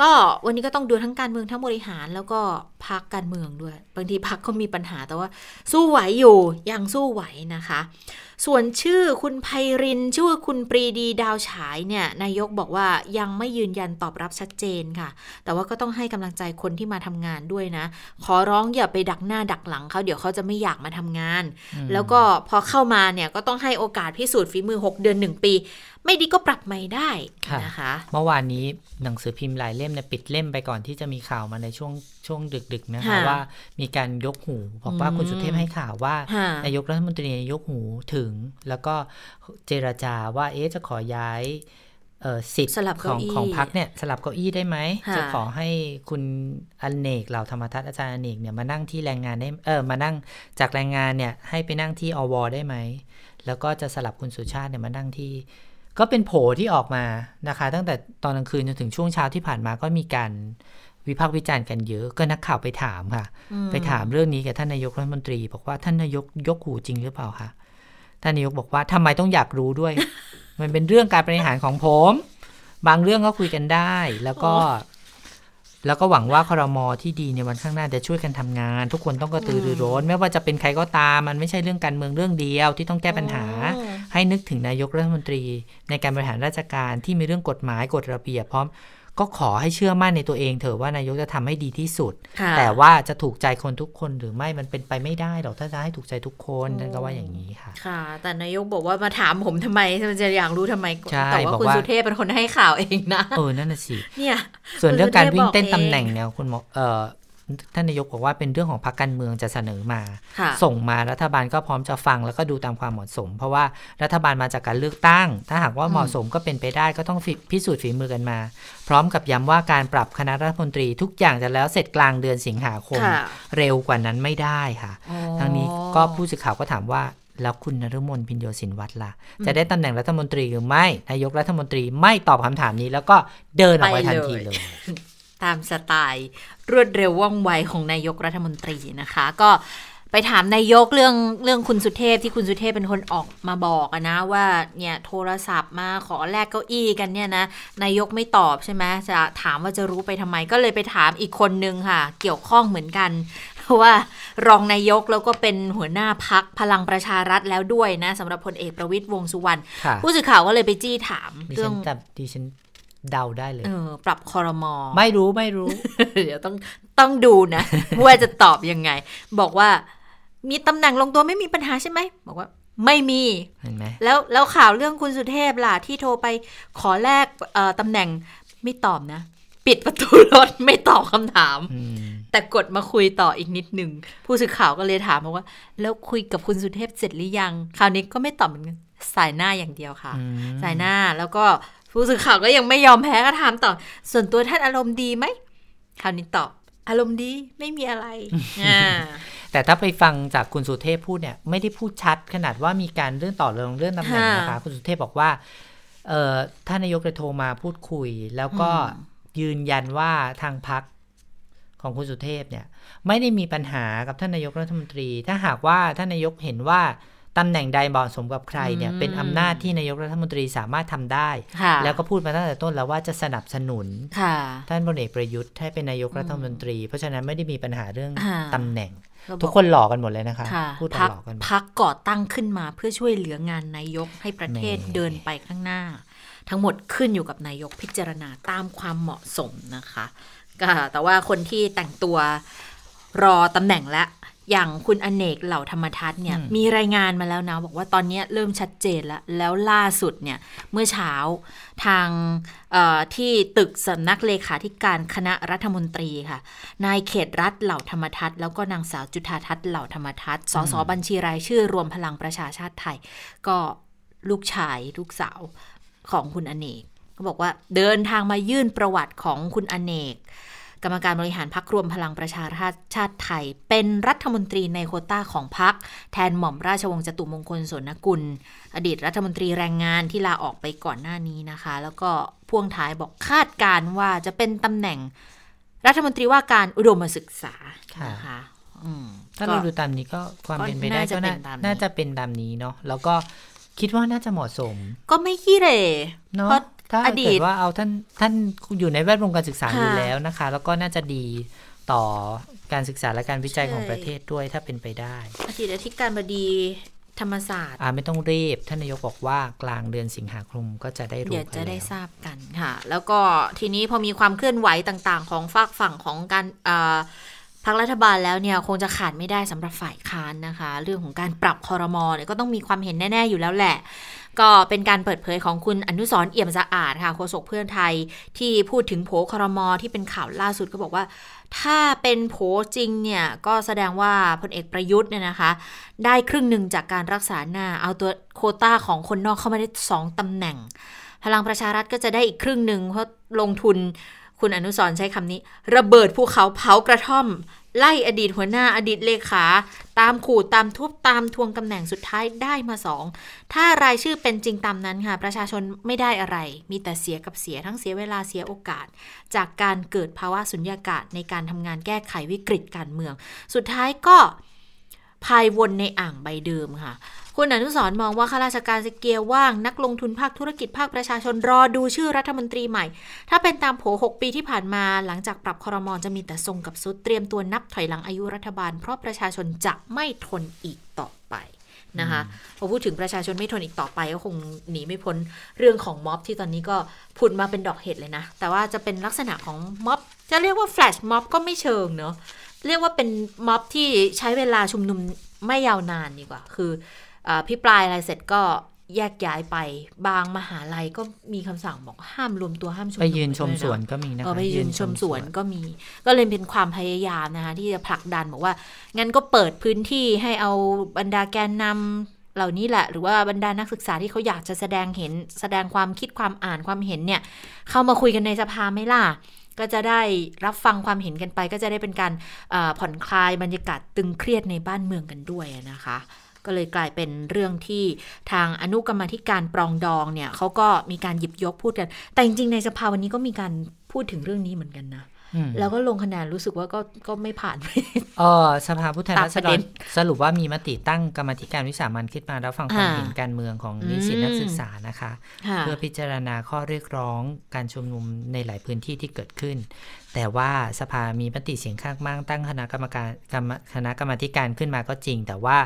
ก็วันนี้ก็ต้องดูทั้งการเมืองทั้งบริหารแล้วก็พักการเมืองด้วย บางทีพักก็มีปัญหาแต่ว่า สู้ไหวอยู่ยังสู้ไหวนะคะ ส่วนชื่อคุณไพรินชื่อคุณปรีดีดาวฉายเนี่ยนายกบอกว่ายังไม่ยืนยันตอบรับชัดเจนค่ะ แต่ว่าก็ต้องให้กำลังใจคนที่มาทำงานด้วยนะ ขอร้องอย่าไปดักหน้าดักหลังเขาเดี๋ยวเขาจะไม่อยากมาทำงาน แล้วก็พอเข้ามาเนี่ยก็ต้องให้โอกาสพิสูจน์ฝีมือ 6 เดือน 1 ปี ไม่ดีก็ปรับใหม่ได้นะคะ เมื่อวานนี้หนังสือพิมพ์หลายเล่มเนี่ยปิดเล่มไปก่อนที่จะมีข่าวมาในช่วงช่วงดึกๆนะคะว่ามีการยกหูบอกว่าคุณสุเทพให้ข่าวว่านายกรัฐมนตรียกหูถึง แล้วก็เจรจาว่าเอ๊ะจะขอย้ายสิทธิ์ของของพักเนี่ยสลับเก้าอี้ได้ไหมจะขอให้คุณอเนกเหล่าธรรมทัศน์อาจารย์อเนกเนี่ยมานั่งที่แรงงานได้เออมานั่งจากแรงงานเนี่ยให้ไปนั่งที่อวได้ไหมแล้วก็จะสลับคุณสุชาติเนี่ยมานั่งที่ ก็เป็นโผที่ออกมานะคะ ตั้งแต่ตอนกลางคืนจนถึงช่วงเช้าที่ผ่านมาก็มีการวิพากษ์วิจารณ์กันเยอะก็นักข่าวไปถามค่ะ ไปถามเรื่องนี้กับท่านนายกรัฐมนตรี บอกว่าท่านนายกยกหูจริงหรือเปล่าคะท่านนายกบอกว่าทำไมต้องอยากรู้ด้วย มันเป็นเรื่องการบริหารของผม บางเรื่องก็คุยกันได้ แล้วก็ แล้วก็หวังว่าคอรมอที่ดีในวันข้างหน้าจะช่วยกันทำงาน ทุกคนต้องกระตือรือร้น ไม่ว่าจะเป็นใครก็ตาม มันไม่ใช่เรื่องการเมืองเรื่องเดียวที่ต้องแก้ปัญหา ให้นึกถึงนายกรัฐมนตรี ในการบริหารราชการที่มีเรื่องกฎหมายกฎระเบียบพร้อม ก็ขอให้เชื่อมั่นในตัวเองเถอะว่านายกจะทำให้ดีที่สุด แต่ว่าจะถูกใจคนทุกคนหรือไม่มันเป็นไปไม่ได้หรอกถ้าจะให้ถูกใจทุกคนนั่นก็ว่าอย่างนี้ค่ะ ค่ะ แต่นายกบอกว่ามาถามผมทำไมมันจะอยากรู้ทำไมแต่ว่าคุณสุเทพเป็นคนให้ข่าวเองนะเออนั่นน่ะสิเนี่ยส่วนเรื่องการวิ่งเต้นตำแหน่งเนี่ยคุณหมอเออ ท่านนายกบอกว่าเป็นเรื่องของพรรคการเมืองจะเสนอมา ส่งมารัฐบาลก็พร้อมจะฟังแล้วก็ดูตามความเหมาะสม เพราะว่ารัฐบาลมาจากการเลือกตั้ง ถ้าหากว่าเหมาะสมก็เป็นไปได้ก็ต้องพิสูจน์ฝีมือกันมา พร้อมกับย้ำว่าการปรับคณะรัฐมนตรีทุกอย่างจะแล้วเสร็จกลางเดือนสิงหาคม เร็วกว่านั้นไม่ได้ค่ะทั้งนี้ก็ผู้สื่อข่าวก็ถามว่าแล้วคุณนรมนพินโยสินวัตรล่ะ จะได้ตำแหน่งรัฐมนตรีหรือไม่ นายกรัฐมนตรีไม่ตอบคำถามนี้ แล้วก็เดินออกไปทันทีเลย ตามสไตล์ รวดเร็วว่องไวของนายกรัฐมนตรีนะคะ ก็ไปถามนายกเรื่องเรื่องคุณสุเทพที่คุณสุเทพเป็นคนออกมาบอกนะว่าเนี่ยโทรศัพท์มาขอแลกเก้าอี้กันเนี่ยนะนายกไม่ตอบใช่ไหมจะถามว่าจะรู้ไปทำไมก็เลยไปถามอีกคนนึงค่ะ เกี่ยวข้องเหมือนกันเพราะว่ารองนายกแล้วก็เป็นหัวหน้าพักพลังประชารัฐแล้วด้วยนะสำหรับพลเอกประวิตยวงสุวรรณผู้สื่อข่าวก็เลยไปจี้ถามเรื่องดิฉัน เดาได้เลยเออปรับคอรมอไม่รู้ไม่รู้ เดี๋ยวต้องต้องดูนะว่าจะตอบยังไง บอกว่า มีตำแหน่งลงตัวไม่มีปัญหาใช่ไหมบอกว่าไม่มีเห็นไหมแล้วแล้วข่าวเรื่องคุณสุเทพล่ะที่โทรไปขอแลกตำแหน่งไม่ตอบนะ ปิดประตูรถไม่ตอบคำถาม แต่กดมาคุยต่ออีกนิดหนึ่งผู้สื่อข่าวก็เลยถามมาว่า แล้วคุยกับคุณสุเทพเสร็จหรือยัง คราวนี้ก็ไม่ตอบเหมือนกันสายหน้าอย่างเดียวค่ะ สายหน้าแล้วก็ ผู้สื่อข่าวก็ยังไม่ยอมแพ้ก็ถามต่อ ส่วนตัวท่านอารมณ์ดีไหมคราวนี้ตอบ อารมณ์ดีไม่มีอะไรอ่าแต่ถ้าไปฟังจากคุณสุเทพพูดเนี่ย ไม่ได้พูดชัดขนาดว่ามีการเรื่องต่อเรื่องเรื่องตำแหน่งนะคะ คุณสุเทพบอกว่าเออท่านนายกเลยโทรมาพูดคุย แล้วก็ยืนยันว่าทางพักของคุณสุเทพเนี่ย ไม่ได้มีปัญหากับท่านนายกรัฐมนตรี ถ้าหากว่าท่านนายกเห็นว่า ตำแหน่งใดเหมาะสมกับใครเนี่ยเป็นอำนาจที่นายกรัฐมนตรีสามารถทำได้ แล้วก็พูดมาตั้งแต่ต้นแล้วว่าจะสนับสนุนท่านพลเอกประยุทธ์ให้เป็นนายกรัฐมนตรี เพราะฉะนั้นไม่ได้มีปัญหาเรื่องตำแหน่ง ทุกคนหลอกกันหมดเลยนะคะพูดหลอกกันพักก่อตั้งขึ้นมาเพื่อช่วยเหลืองานนายกให้ประเทศเดินไปข้างหน้า ทั้งหมดขึ้นอยู่กับนายกพิจารณาตามความเหมาะสมนะคะก็แต่ว่าคนที่แต่งตัวรอตำแหน่งและ อย่างคุณอเนกเหล่าธรรมทัศน์เนี่ยมีรายงานมาแล้วนะ บอกว่าตอนนี้เริ่มชัดเจนแล้ว แล้วล่าสุดเนี่ย เมื่อเช้าทางที่ตึกสำนักเลขาธิการคณะรัฐมนตรีค่ะ นายเขตรัฐเหล่าธรรมทัศน์แล้วก็นางสาวจุธาทัศน์เหล่าธรรมทัศน์สสบัญชีรายชื่อรวมพลังประชาชาติไทย ก็ลูกชายลูกสาวของคุณอเนกเขาบอกว่าเดินทางมายื่นประวัติของคุณอเนก กรรมการบริหารพักรวมพลังประชาชาติไทย เป็นรัฐมนตรีในโคต้าของพัก แทนหม่อมราชวงศ์จตุมงคลสนกุล อดีตรัฐมนตรีแรงงานที่ลาออกไปก่อนหน้านี้นะคะ แล้วก็พ่วงท้ายบอกคาดการว่าจะเป็นตำแหน่งรัฐมนตรีว่าการอุดมศึกษานะคะถ้าเราดูตามนี้ก็ความเป็นไปได้ก็น่าจะเป็นตามนี้เนาะแล้วก็คิดว่าน่าจะเหมาะสม ก็ไม่ขี้เรเนาะ ถ้าเกิดว่าเอาท่านท่านอยู่ในแวดวงการศึกษาอยู่แล้วนะคะ แล้วก็น่าจะดีต่อการศึกษาและการวิจัยของประเทศด้วยถ้าเป็นไปได้อดีตอธิการบดีธรรมศาสตร์อ่าไม่ต้องรีบ ท่านนายกบอกว่ากลางเดือนสิงหาคมก็จะได้รู้เดี๋ยวจะได้ทราบกันค่ะ แล้วก็ทีนี้พอมีความเคลื่อนไหวต่างๆ ของฝากฝั่งของการพรรครัฐบาลแล้วเนี่ยคงจะขาดไม่ได้สำหรับฝ่ายค้านนะคะ เรื่องของการปรับคอรมอเนี่ยก็ต้องมีความเห็นแน่ ๆ อยู่แล้วแหละ ก็เป็นการเปิดเผยของคุณอนุสรเอี่ยมสะอาดค่ะโฆษกเพื่อนไทยที่พูดถึงโผครมอที่เป็นข่าวล่าสุดก็บอกว่า ถ้าเป็นโผจริงเนี่ยก็แสดงว่าพลเอกประยุทธ์เนี่ยนะคะ ได้ครึ่งหนึ่งจากการรักษาหน้า เอาตัวโคต้าของคนนอกเข้ามาได้สองตำแหน่ง พลังประชารัฐก็จะได้อีกครึ่งหนึ่งเพราะลงทุนคุณอนุสรใช้คำนี้ ระเบิดภูเขาเผากระท่อม ไล่อดีตหัวหน้าอดีตเลขา ตามขู่ตามทุบตามทวงตำแหน่งสุดท้ายได้มาสองถ้ารายชื่อเป็นจริงตามนั้นค่ะ ประชาชนไม่ได้อะไร มีแต่เสียกับเสียทั้งเสียเวลาเสียโอกาส จากการเกิดภาวะสุญญากาศในการทำงานแก้ไขวิกฤตการเมือง สุดท้ายก็พายวนในอ่างใบเดิมค่ะ คุณอนุสรมองว่าข้าราชการจะเกียว่างนักลงทุนภาคธุรกิจภาคประชาชนรอดูชื่อรัฐมนตรีใหม่ ถ้าเป็นตามโผ6ปีที่ผ่านมาหลังจากปรับคอรมอจะมีแต่ทรงกับสุดเตรียมตัวนับถอยหลังอายุรัฐบาล เพราะประชาชนจะไม่ทนอีกต่อไปนะคะพอพูดถึงประชาชนไม่ทนอีกต่อไปก็คงหนีไม่พ้นเรื่องของม็อบที่ตอนนี้ก็ผุดมาเป็นดอกเห็ดเลยนะ แต่ว่าจะเป็นลักษณะของม็อบ จะเรียกว่าแฟลชม็อบก็ไม่เชิงเนาะเรียกว่าเป็นม็อบที่ใช้เวลาชุมนุมไม่ยาวนานดีกว่า คือ พิปรายอะไรเสร็จก็แยกย้ายไปบางมหาลัยก็มีคำสั่งบอกห้ามรวมตัวห้ามชุมนุมไปยืนชมสวนก็มีนะคะไปยืนชมสวนก็มี ก็เลยเป็นความพยายามนะคะที่จะผลักดันบอกว่า งั้นก็เปิดพื้นที่ให้เอาบรรดาแกนนำเหล่านี้แหละ หรือว่าบรรดานักศึกษาที่เขาอยากจะแสดงเห็น แสดงความคิดความอ่านความเห็นเนี่ย เข้ามาคุยกันในสภาไหมล่ะก็จะได้รับฟังความเห็นกันไป ก็จะได้เป็นการผ่อนคลายบรรยากาศตึงเครียดในบ้านเมืองกันด้วยนะคะ ก็เลยกลายเป็นเรื่องที่ทางอนุกรรมธิการปรองดองเนี่ยเขาก็มีการหยิบยกพูดกัน แต่จริงๆในสภาวันนี้ก็มีการพูดถึงเรื่องนี้เหมือนกันนะแล้วก็ลงคะแนนรู้สึกว่าก็ก็ไม่ผ่านเออสภาผู้แทนราษฎรสรุปว่ามีมติตั้งกรรมธิการวิสามันขึ้นมาแล้วฟังความเห็นการเมืองของนิสิตนักศึกษานะคะ เพื่อพิจารณาข้อเรียกร้องการชุมนุมในหลายพื้นที่ที่เกิดขึ้น แต่ว่าสภามีมติเสียงข้างมากตั้งคณะกรรมการคณะกรรมการขึ้นมาก็จริง แต่ว่า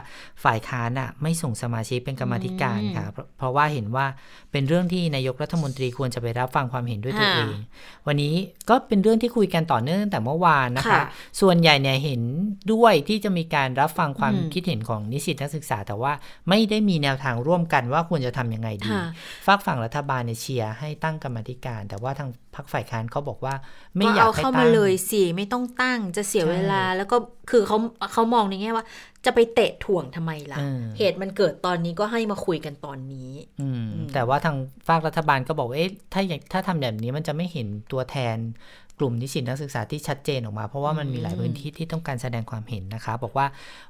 ฝ่ายค้านอะไม่ส่งสมาชิกเป็นกรรมการค่ะเพราะว่าเห็นว่าเป็นเรื่องที่นายกรัฐมนตรีควรจะไปรับฟังความเห็นด้วยตัวเอง วันนี้ก็เป็นเรื่องที่คุยกันต่อเนื่องตั้งแต่เมื่อวานนะคะ ส่วนใหญ่เนี่ยเห็นด้วยที่จะมีการรับฟังความคิดเห็นของนิสิตนักศึกษา แต่ว่าไม่ได้มีแนวทางร่วมกันว่าควรจะทํำยังไงดีฝากฝั่งรัฐบาลเนี่ยเชียร์ให้ตั้งกรรมการ แต่ว่าทางพรรคฝ่ายค้านเขาบอกว่าไม่อยากให้ตั้งเข้ามาเลยสิไม่ต้องตั้งจะเสียเวลา แล้วก็คือเขาเขามองในแง่ว่า จะไปเตะถ่วงทำไมล่ะ เหตุมันเกิดตอนนี้ก็ให้มาคุยกันตอนนี้ อืแต่ว่าทางฝากรัฐบาลก็บอกเอ๊ะถ้าอย่างถ้าทำแบบนี้มันจะไม่เห็นตัวแทนกลุ่มนิสิตนักศึกษาที่ชัดเจนออกมา เพราะว่ามันมีหลายพื้นที่ที่ต้องการแสดงความเห็นนะคะ บอกว่า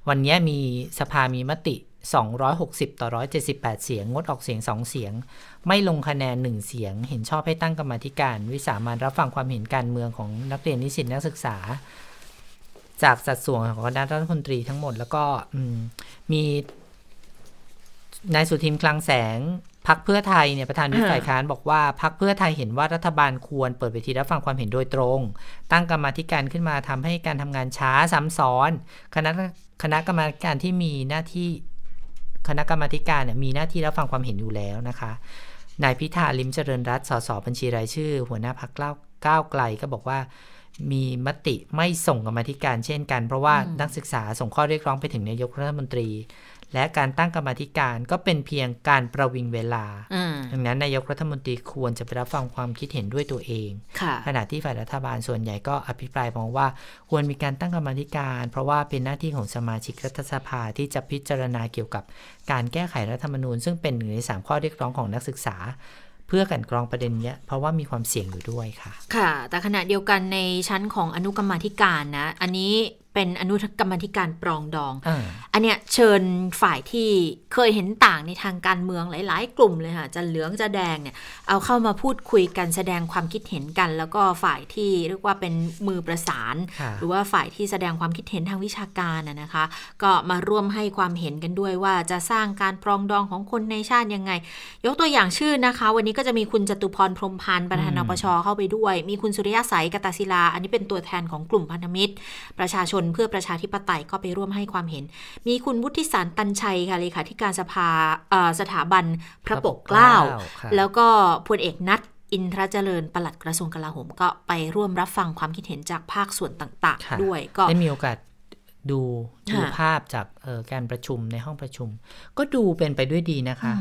วันนี้มีสภามีมติ 260 ต่อ 178 เสียง งดออกเสียง 2 เสียง ไม่ลงคะแนน 1 เสียง เห็นชอบให้ตั้งกรรมธิการ วิสามันรับฟังความเห็นการเมืองของนักเรียนนิสิตนักศึกษา จากสัดส่วนของคณะรัฐมนตรีทั้งหมด แล้วก็มีนายสุทินคลังแสงพักเพื่อไทยเนี่ยประธานวิฝ่ายค้านบอกว่าพักเพื่อไทยเห็นว่ารัฐบาลควรเปิดเวทีรับฟังความเห็นโดยตรง ตั้งกรรมธิการขึ้นมาทำให้การทำงานช้าซ้ำซ้อน คณะคณะกรรมการที่มีหน้าที่ คณะกรรมการเนี่ยมีหน้าที่รับฟังความเห็นอยู่แล้วนะคะนายพิธาลิมเจริญรัตสสบัญชีรายชื่อ หัวหน้าพักก้าวไกลก็บอกว่ามีมติไม่ส่งกรรมธิการเช่นกัน เพราะว่านักศึกษาส่งข้อเรียกร้องไปถึงนายกรัฐมนตรี และการตั้งกรรมธิการก็เป็นเพียงการประวิงเวลา ดังนั้นนายกรัฐมนตรีควรจะไปรับฟังความคิดเห็นด้วยตัวเอง ขณะที่ฝ่ายรัฐบาลส่วนใหญ่ก็อภิปรายมองว่าควรมีการตั้งกรรมธิการ เพราะว่าเป็นหน้าที่ของสมาชิกรัฐสภาที่จะพิจารณาเกี่ยวกับการแก้ไขรัฐธรรมนูญ ซึ่งเป็นหนึ่งในสามข้อเรียกร้องของนักศึกษาเพื่อกันกรองประเด็นนี้เพราะว่ามีความเสี่ยงอยู่ด้วยค่ะ ค่ะ แต่ขณะเดียวกันในชั้นของอนุกรรมธิการนะ อันนี้ เป็นอนุกรรมธิการปรองดองอันเนี้ยเชิญฝ่ายที่เคยเห็นต่างในทางการเมืองหลาย ๆ กลุ่มเลยค่ะจะเหลืองจะแดงเนี่ยเอาเข้ามาพูดคุยกันแสดงความคิดเห็นกัน แล้วก็ฝ่ายที่เรียกว่าเป็นมือประสาน หรือว่าฝ่ายที่แสดงความคิดเห็นทางวิชาการนะคะ ก็มาร่วมให้ความเห็นกันด้วยว่าจะสร้างการปรองดองของคนในชาติยังไง ยกตัวอย่างชื่อนะคะ วันนี้ก็จะมีคุณจตุพรพรมพันธ์ประธานนปชเข้าไปด้วย มีคุณสุริยะสายกตศิลา อันนี้เป็นตัวแทนของกลุ่มพันธมิตร ประชาชนเพื่อประชาธิปไตยก็ไปร่วมให้ความเห็น มีคุณวุฒิสารตันชัยค่ะเลขาธิการสภาสถาบันพระปกเกล้า แล้วก็พลเอกนัทอินทรเจริญปลัดกระทรวงกลาโหมก็ไปร่วมรับฟังความคิดเห็นจากภาคส่วนต่างๆ ด้วยก็ได้มีโอกาสดูดูภาพจากการประชุมในห้องประชุม ก็ดูเป็นไปด้วยดีนะคะ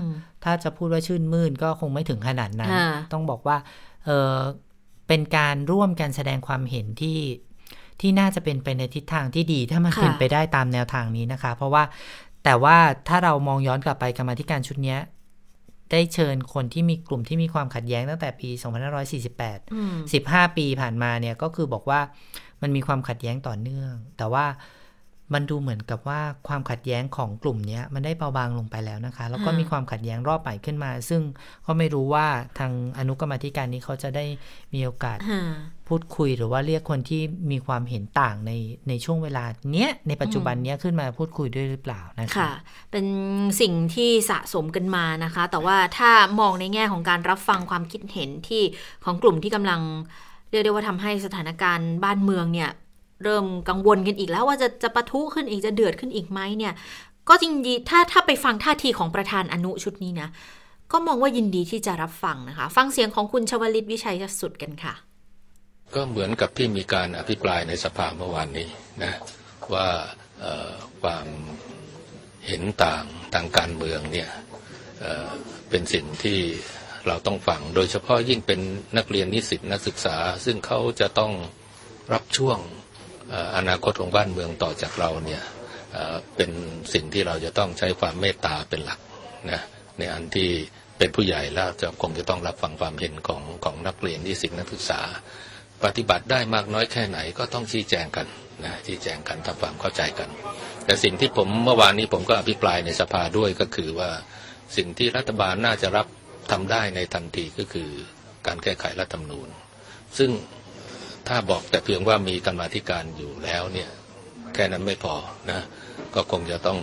ถ้าจะพูดว่าชื่นมื่นก็คงไม่ถึงขนาดนั้น ต้องบอกว่าเเป็นการร่วมกันแสดงความเห็นที่ ที่น่าจะเป็นไปในทิศทางที่ดี ถ้ามันเป็นไปได้ตามแนวทางนี้นะคะ เพราะว่าแต่ว่าถ้าเรามองย้อนกลับไปกรรมธิการชุดนี้ได้เชิญคนที่มีกลุ่มที่มีความขัดแย้งตั้งแต่ปี 2548 15 ปีผ่านมาเนี่ยก็คือบอกว่ามันมีความขัดแย้งต่อเนื่อง แต่ว่า มันดูเหมือนกับว่าความขัดแย้งของกลุ่มนี้มันได้เบาบางลงไปแล้วนะคะ แล้วก็มีความขัดแย้งรอบใหม่ขึ้นมา ซึ่งก็ไม่รู้ว่าทางอนุกรรมธิการนี้เขาจะได้มีโอกาสพูดคุยหรือว่าเรียกคนที่มีความเห็นต่างในในช่วงเวลาเนี้ยในปัจจุบันเนี้ยขึ้นมาพูดคุยด้วยหรือเปล่านะคะค่ะ เป็นสิ่งที่สะสมกันมานะคะ แต่ว่าถ้ามองในแง่ของการรับฟังความคิดเห็นที่ของกลุ่มที่กำลังเรียกได้ว่าทำให้สถานการณ์บ้านเมืองเนี่ย เริ่มกังวลกันอีกแล้วว่าจะจะปะทุขึ้นอีกจะเดือดขึ้นอีกไหมเนี่ย ก็จริงดีถ้าถ้าไปฟังท่าทีของประธานอนุชุดนี้นะก็มองว่ายินดีที่จะรับฟังนะคะ ฟังเสียงของคุณชวลิตวิชัยสุดกันค่ะ ก็เหมือนกับที่มีการอภิปรายในสภาเมื่อวานนี้นะว่าความเห็นต่างทางการเมืองเนี่ยเเป็นสิ่งที่เราต้องฟัง โดยเฉพาะยิ่งเป็นนักเรียนนิสิตนักศึกษา ซึ่งเขาจะต้องรับช่วง อนาคตของบ้านเมืองต่อจากเราเนี่ยเป็นสิ่งที่เราจะต้องใช้ความเมตตาเป็นหลักนะในอันที่เป็นผู้ใหญ่แล้วจะคงจะต้องรับฟังความเห็นของของนักเรียนที่สิ่งนักศึกษา ปฏิบัติได้มากน้อยแค่ไหนก็ต้องชี้แจงกันนะชี้แจงกันทำความเข้าใจกัน แต่สิ่งที่ผมเมื่อวานนี้ผมก็อภิปรายในสภาด้วยก็คือว่าสิ่งที่รัฐบาลน่าจะรับทำได้ในทันทีก็คือการแก้ไขรัฐธรรมนูญ ซึ่ง ถ้าบอกแต่เพียงว่ามีกรรมาธิการอยู่แล้วเนี่ยแค่นั้นไม่พอนะก็คงจะต้อง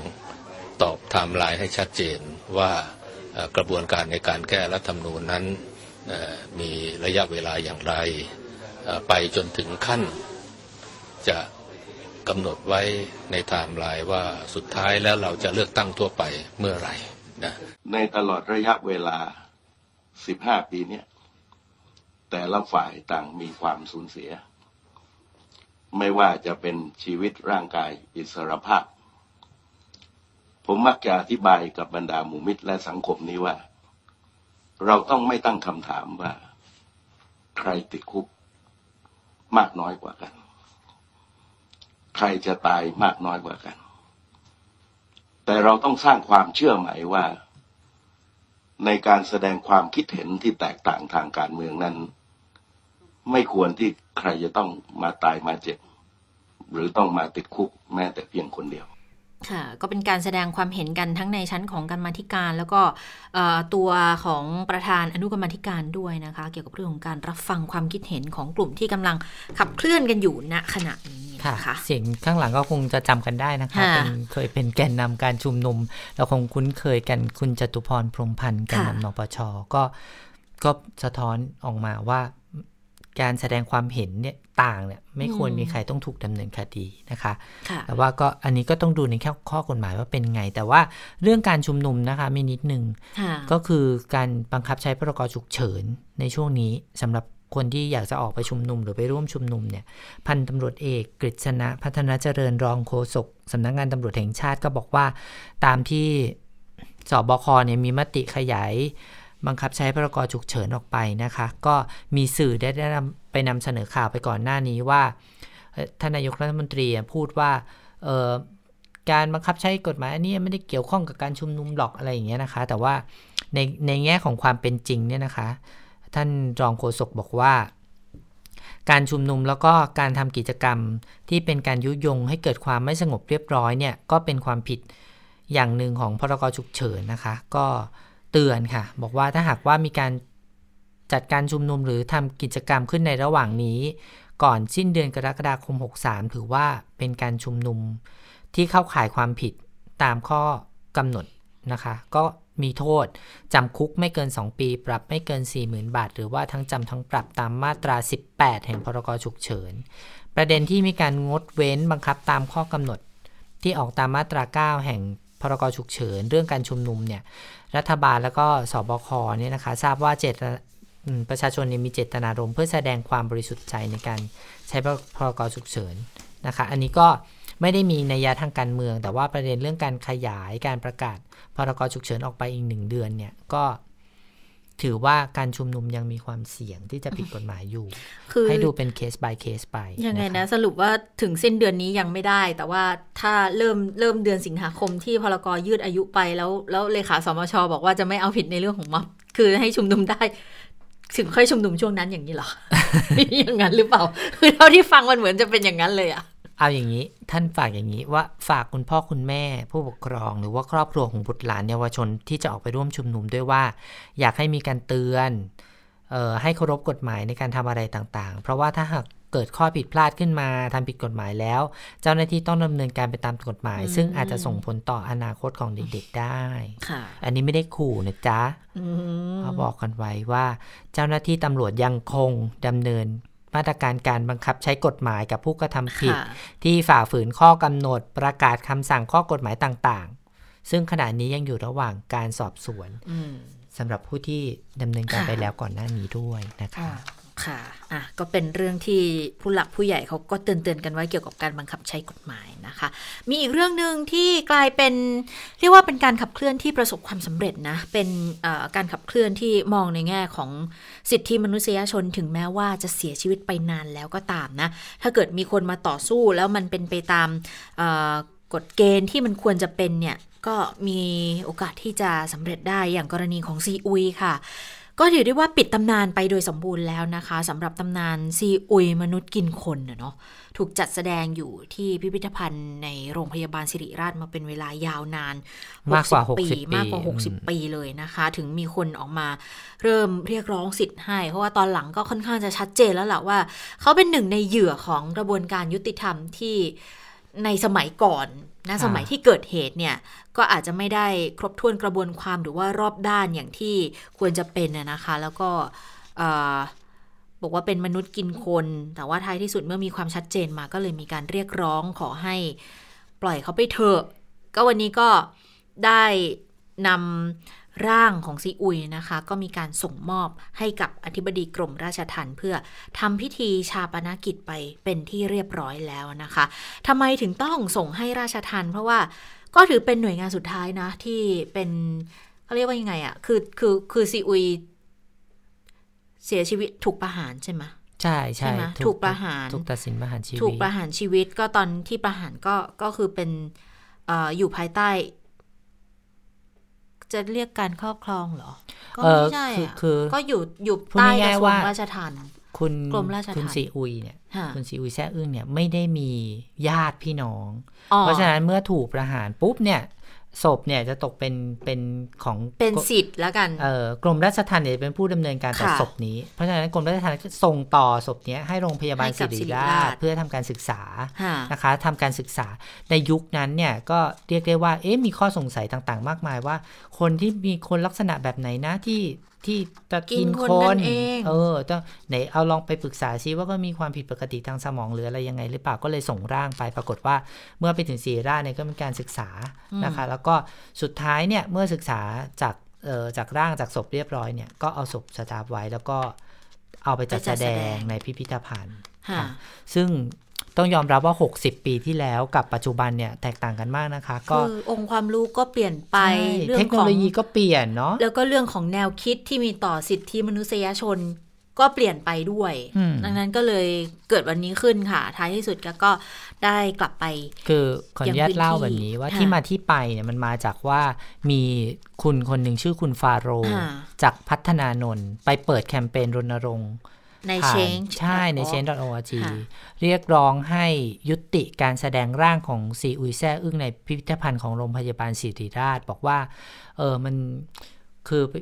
ตอบไทม์ไลน์ให้ชัดเจนว่ากระบวนการในการแก้รัฐธรรมนูญนั้นมีระยะเวลาอย่างไร ไปจนถึงขั้นจะกำหนดไว้ในไทม์ไลน์ว่าสุดท้ายแล้วเราจะเลือกตั้งทั่วไปเมื่อไหร่นะในตลอดระยะเวลา 15 ปีนี้ แต่ละฝ่ายต่างมีความสูญเสีย ไม่ว่าจะเป็นชีวิตร่างกายอิสรภาพ ผมมักจะอธิบายกับบรรดาหมู่มิตรและสังคมนี้ว่า เราต้องไม่ตั้งคำถามว่า ใครติดคุกมากน้อยกว่ากัน ใครจะตายมากน้อยกว่ากัน แต่เราต้องสร้างความเชื่อใหม่ว่าในการแสดงความคิดเห็นที่แตกต่างทางการเมืองนั้น ไม่ควรที่ใครจะต้องมาตายมาเจ็บ หรือต้องมาติดคุกแม้แต่เพียงคนเดียว ค่ะ ก็เป็นการแสดงความเห็นกันทั้งในชั้นของการมาธิการ แล้วก็ตัวของประธานอนุกรรมธิการด้วยนะคะ เกี่ยวกับเรื่องของการรับฟังความคิดเห็นของกลุ่มที่กำลังขับเคลื่อนกันอยู่ณขณะนี้ค่ะเสียงข้างหลังก็คงจะจำกันได้นะคะเป็นเคยเป็นแกนนำการชุมนุม เราคงคุ้นเคยกันคุณจตุพรพรมพันธ์แกนนำนปชก็ก็สะท้อนออกมาว่า การแสดงความเห็นเนี่ยต่างเนี่ยไม่ควรมีใครต้องถูกดำเนินคดีนะคะแต่ว่าก็อันนี้ก็ต้องดูในแค่ข้อกฎหมายว่าเป็นไง แต่ว่าเรื่องการชุมนุมนะคะมีนิดนึง ก็คือการบังคับใช้พรกฉุกเฉินในช่วงนี้สำหรับคนที่อยากจะออกไปชุมนุมหรือไปร่วมชุมนุมเนี่ยพันตำรวจเอกกฤษณะพัฒนาเจริญรองโฆษกสำนักงงานตำรวจแห่งชาติก็บอกว่า ตามที่สบคเนี่ยมีมติขยาย บังคับใช้พรกฉุกเฉินออกไปนะคะ ก็มีสื่อได้ได้ไปนำเสนอข่าวไปก่อนหน้านี้ว่าท่านนายกรัฐมนตรีพูดว่าการบังคับใช้กฎหมายอันนี้ไม่ได้เกี่ยวข้องกับการชุมนุมหรอกอะไรอย่างเงี้ยนะคะ แต่ว่าในในแง่ของความเป็นจริงเนี่ยนะคะ ท่านรองโฆษกบอกว่า การชุมนุมแล้วก็การทำกิจกรรมที่เป็นการยุยงให้เกิดความไม่สงบเรียบร้อยเนี่ยก็เป็นความผิดอย่างหนึ่งของพรกฉุกเฉินนะคะ ก็ เตือนค่ะ บอกว่าถ้าหากว่ามีการจัดการชุมนุมหรือทำกิจกรรมขึ้นในระหว่างนี้ ก่อนสิ้นเดือนกรกฎาคม 63 ถือว่าเป็นการชุมนุมที่เข้าข่ายความผิดตามข้อกำหนดนะคะ ก็มีโทษจำคุกไม่เกิน 2 ปี ปรับไม่เกิน 40,000 บาท หรือว่าทั้งจำทั้งปรับตามมาตรา 18 แห่งพรกฉุกเฉิน ประเด็นที่มีการงดเว้นบังคับตามข้อกำหนดที่ออกตามมาตรา 9 แห่ง พรกฉุกเฉินเรื่องการชุมนุมเนี่ยรัฐบาลแล้วก็สบคเนี่ยนะคะทราบว่าเจตประชาชนมีเจตนารมณ์เพื่อแสดงความบริสุทธิ์ใจในการใช้พรกฉุกเฉินนะคะอันนี้ก็ไม่ได้มีนัยยะทางการเมือง แต่ว่าประเด็นเรื่องการขยายการประกาศพรกฉุกเฉินออกไปอีกหนึ่งเดือนเนี่ยก็ ถือว่าการชุมนุมยังมีความเสี่ยงที่จะผิดกฎหมายอยู่คือให้ดูเป็นเคส by เคสไป ยังไงนะสรุปว่าถึงสิ้นเดือนนี้ยังไม่ได้ แต่ว่าถ้าเริ่มเริ่มเดือนสิงหาคมที่พลกรยืดอายุไปแล้ว แล้วเลขาสมชบอกว่าจะไม่เอาผิดในเรื่องของม็อบคือให้ชุมนุมได้ ถึงค่อยชุมนุมช่วงนั้นอย่างนี้หรอ อย่างนั้นหรือเปล่า คือเท่าที่ฟังมันเหมือนจะเป็นอย่างนั้นเลยอะ เอาอย่างนี้ท่านฝากอย่างนี้ว่าฝากคุณพ่อคุณแม่ ผู้ปกครอง หรือว่าครอบครัวของบุตรหลานเยาวชนที่จะออกไปร่วมชุมนุมด้วยว่า อยากให้มีการเตือนออให้เคารพกฎหมายในการทำอะไรต่างๆ เพราะว่าถ้าหากเกิดข้อผิดพลาดขึ้นมาทำผิดกฎหมายแล้ว เจ้าหน้าที่ต้องดำเนินการไปตามกฎหมาย ซึ่งอาจจะส่งผลต่ออนาคตของเด็กๆได้ อันนี้ไม่ได้ขู่นะจ๊ะเขาบอกกันไว้ว่า เจ้าหน้าที่ตำรวจยังคงดำเนิน มาตรการการบังคับใช้กฎหมายกับผู้กระทำผิด ที่ฝ่าฝืนข้อกำหนดประกาศคำสั่งข้อกฎหมายต่างๆ ซึ่งขณะนี้ยังอยู่ระหว่างการสอบสวนสำหรับผู้ที่ดำเนินการไปแล้วก่อนหน้านี้ด้วยนะคะ ค่ะอะก็เป็นเรื่องที่ผู้หลักผู้ใหญ่เขาก็เตือนเตือนกันไว้เกี่ยวกับการบังคับใช้กฎหมายนะคะ มีอีกเรื่องหนึ่งที่กลายเป็นเรียกว่าเป็นการขับเคลื่อนที่ประสบความสำเร็จนะ เป็นการขับเคลื่อนที่มองในแง่ของสิทธิมนุษยชนถึงแม้ว่าจะเสียชีวิตไปนานแล้วก็ตามนะ ถ้าเกิดมีคนมาต่อสู้แล้วมันเป็นไปตามกฎเกณฑ์ที่มันควรจะเป็นเนี่ยก็มีโอกาสที่จะสำเร็จได้อย่างกรณีของซีอุยค่ะ ก็ถือได้ว่าปิดตำนานไปโดยสมบูรณ์แล้วนะคะสำหรับตำนานซีอุยมนุษย์กินคนเนาะถูกจัดแสดงอยู่ที่พิพิธภัณฑ์ในโรงพยาบาลสิริราชมาเป็นเวลายาวนานมากกว่า60 60ปีมากกว่า 60 ปีเลยนะคะ ถึงมีคนออกมาเริ่มเรียกร้องสิทธิ์ให้ เพราะว่าตอนหลังก็ค่อนข้างจะชัดเจนแล้วแหละว่า เขาเป็นหนึ่งในเหยื่อของกระบวนการยุติธรรมที่ในสมัยก่อน นะสมัยที่เกิดเหตุเนี่ยก็อาจจะไม่ได้ครบถ้วนกระบวนความหรือว่ารอบด้านอย่างที่ควรจะเป็นน่ะนะคะ แล้วก็เอ่อบอกว่าเป็นมนุษย์กินคน แต่ว่าท้ายที่สุดเมื่อมีความชัดเจนมาก็เลยมีการเรียกร้องขอให้ปล่อยเขาไปเถอะ ก็วันนี้ก็ได้นำ ร่างของซีอุยนะคะ ก็มีการส่งมอบให้กับอธิบดีกรมราชทัณฑ์เพื่อทำพิธีชาปนกิจไปเป็นที่เรียบร้อยแล้วนะคะทำไมถึงต้องส่งให้ราชทัณฑ์เพราะว่าก็ถือเป็นหน่วยงานสุดท้ายนะ ที่เป็นเขาเรียกว่ายังไงอะ่ะคือคือคือซีอุย เสียชีวิตถูกประหารใช่ไหมใช่ใช่ใช่ไหมถูกประหารถูกตัดสินประหารชีวิต ถูกประหารชีวิตก็ตอนที่ประหารก็ก็คือเป็นเอออยู่ภายใต้ จะเรียกการครอบครองเหรอ ก็เออไม่ใช่คืออะคือก็อยู่อยู่พูดใต้กง่ายระๆทรวงว่าราชทัณฑ์คุณกรมราชทัณฑ์คุณซีอุยเนี่ยค่ะคุณซีอุยแซ่อึ้งเนี่ยไม่ได้มีญาติพี่น้องอ๋อเพราะฉะนั้นเมื่อถูกประหารปุ๊บเนี่ย ศพเนี่ยจะตกเป็นเป็นของเป็นสิทธิ์แล้วกันเอ่อกรมราชทัณฑ์เนี่ยเป็นผู้ดำเนินการต่อค่ะศพนี้ เพราะฉะนั้นกรมราชทัณฑ์ก็ส่งต่อศพเนี้ยให้โรงพยาบาลให้กัศิบริศิริราราชชเพื่อทำการศึกษาค่ะนะคะทำการศึกษาในยุคนั้นเนี่ยก็เรียกได้ว่าเอ๊ะมีข้อสงสัยต่างๆ มากมายว่า คนที่มีคนลักษณะแบบไหนนะที่ ที่จะกิกินนคคนนั่นนเองเออต้องไหนเอาลองไปปรึกษาซิว่าก็มีความผิดปกติทางสมองหรืออะไรยังไง หรือเปล่าก็เลยส่งร่างไปปรากฏว่าเมื่อไปถึงศิริราชเนี่ยก็มีการศึกษานะคะ แล้วก็สุดท้ายเนี่ยเมื่อศึกษาจากเอ่อจากร่างจากศพเรียบร้อยเนี่ยก็เอาศพสตาร์ฟไว้แล้วก็เอาไปจัดไปจัแสดแสดดงงในพิพิธภัณฑ์ค่ะค่ะซึ่ง ต้องยอมรับว่า 60 ปีที่แล้วกับปัจจุบันเนี่ยแตกต่างกันมากนะคะ ก็คือองค์ความรู้ก็เปลี่ยนไปใช่เรื่อเทงคโนของโลยีก็เปลี่ยนเนาะแล้วก็เรื่องของแนวคิดที่มีต่อสิทธิมนุษยชนก็เปลี่ยนไปด้วยอืมดังนั้นก็เลยเกิดวันนี้ขึ้นค่ะ ท้ายที่สุดก็ก็ได้กลับไป คือขออนุญาตเล่าอย่างพื้นที่แบบนี้ว่าค่ะที่มาที่ไปเนี่ยมันมาจากว่ามีคุณคนหนึ่งชื่อคุณฟาโรห์ค่ะจากพัฒนานนท์ไปเปิดแคมเปญรณรงค์ ในผ่าเชนงใช่ใน org change.org ค่ะเรียกร้องให้ยุติการแสดงร่างของซีอุยแซ่อึ้งในพิพิธภัณฑ์ของโรงพยาบาลศิริราช บอกว่า เออมันคือไป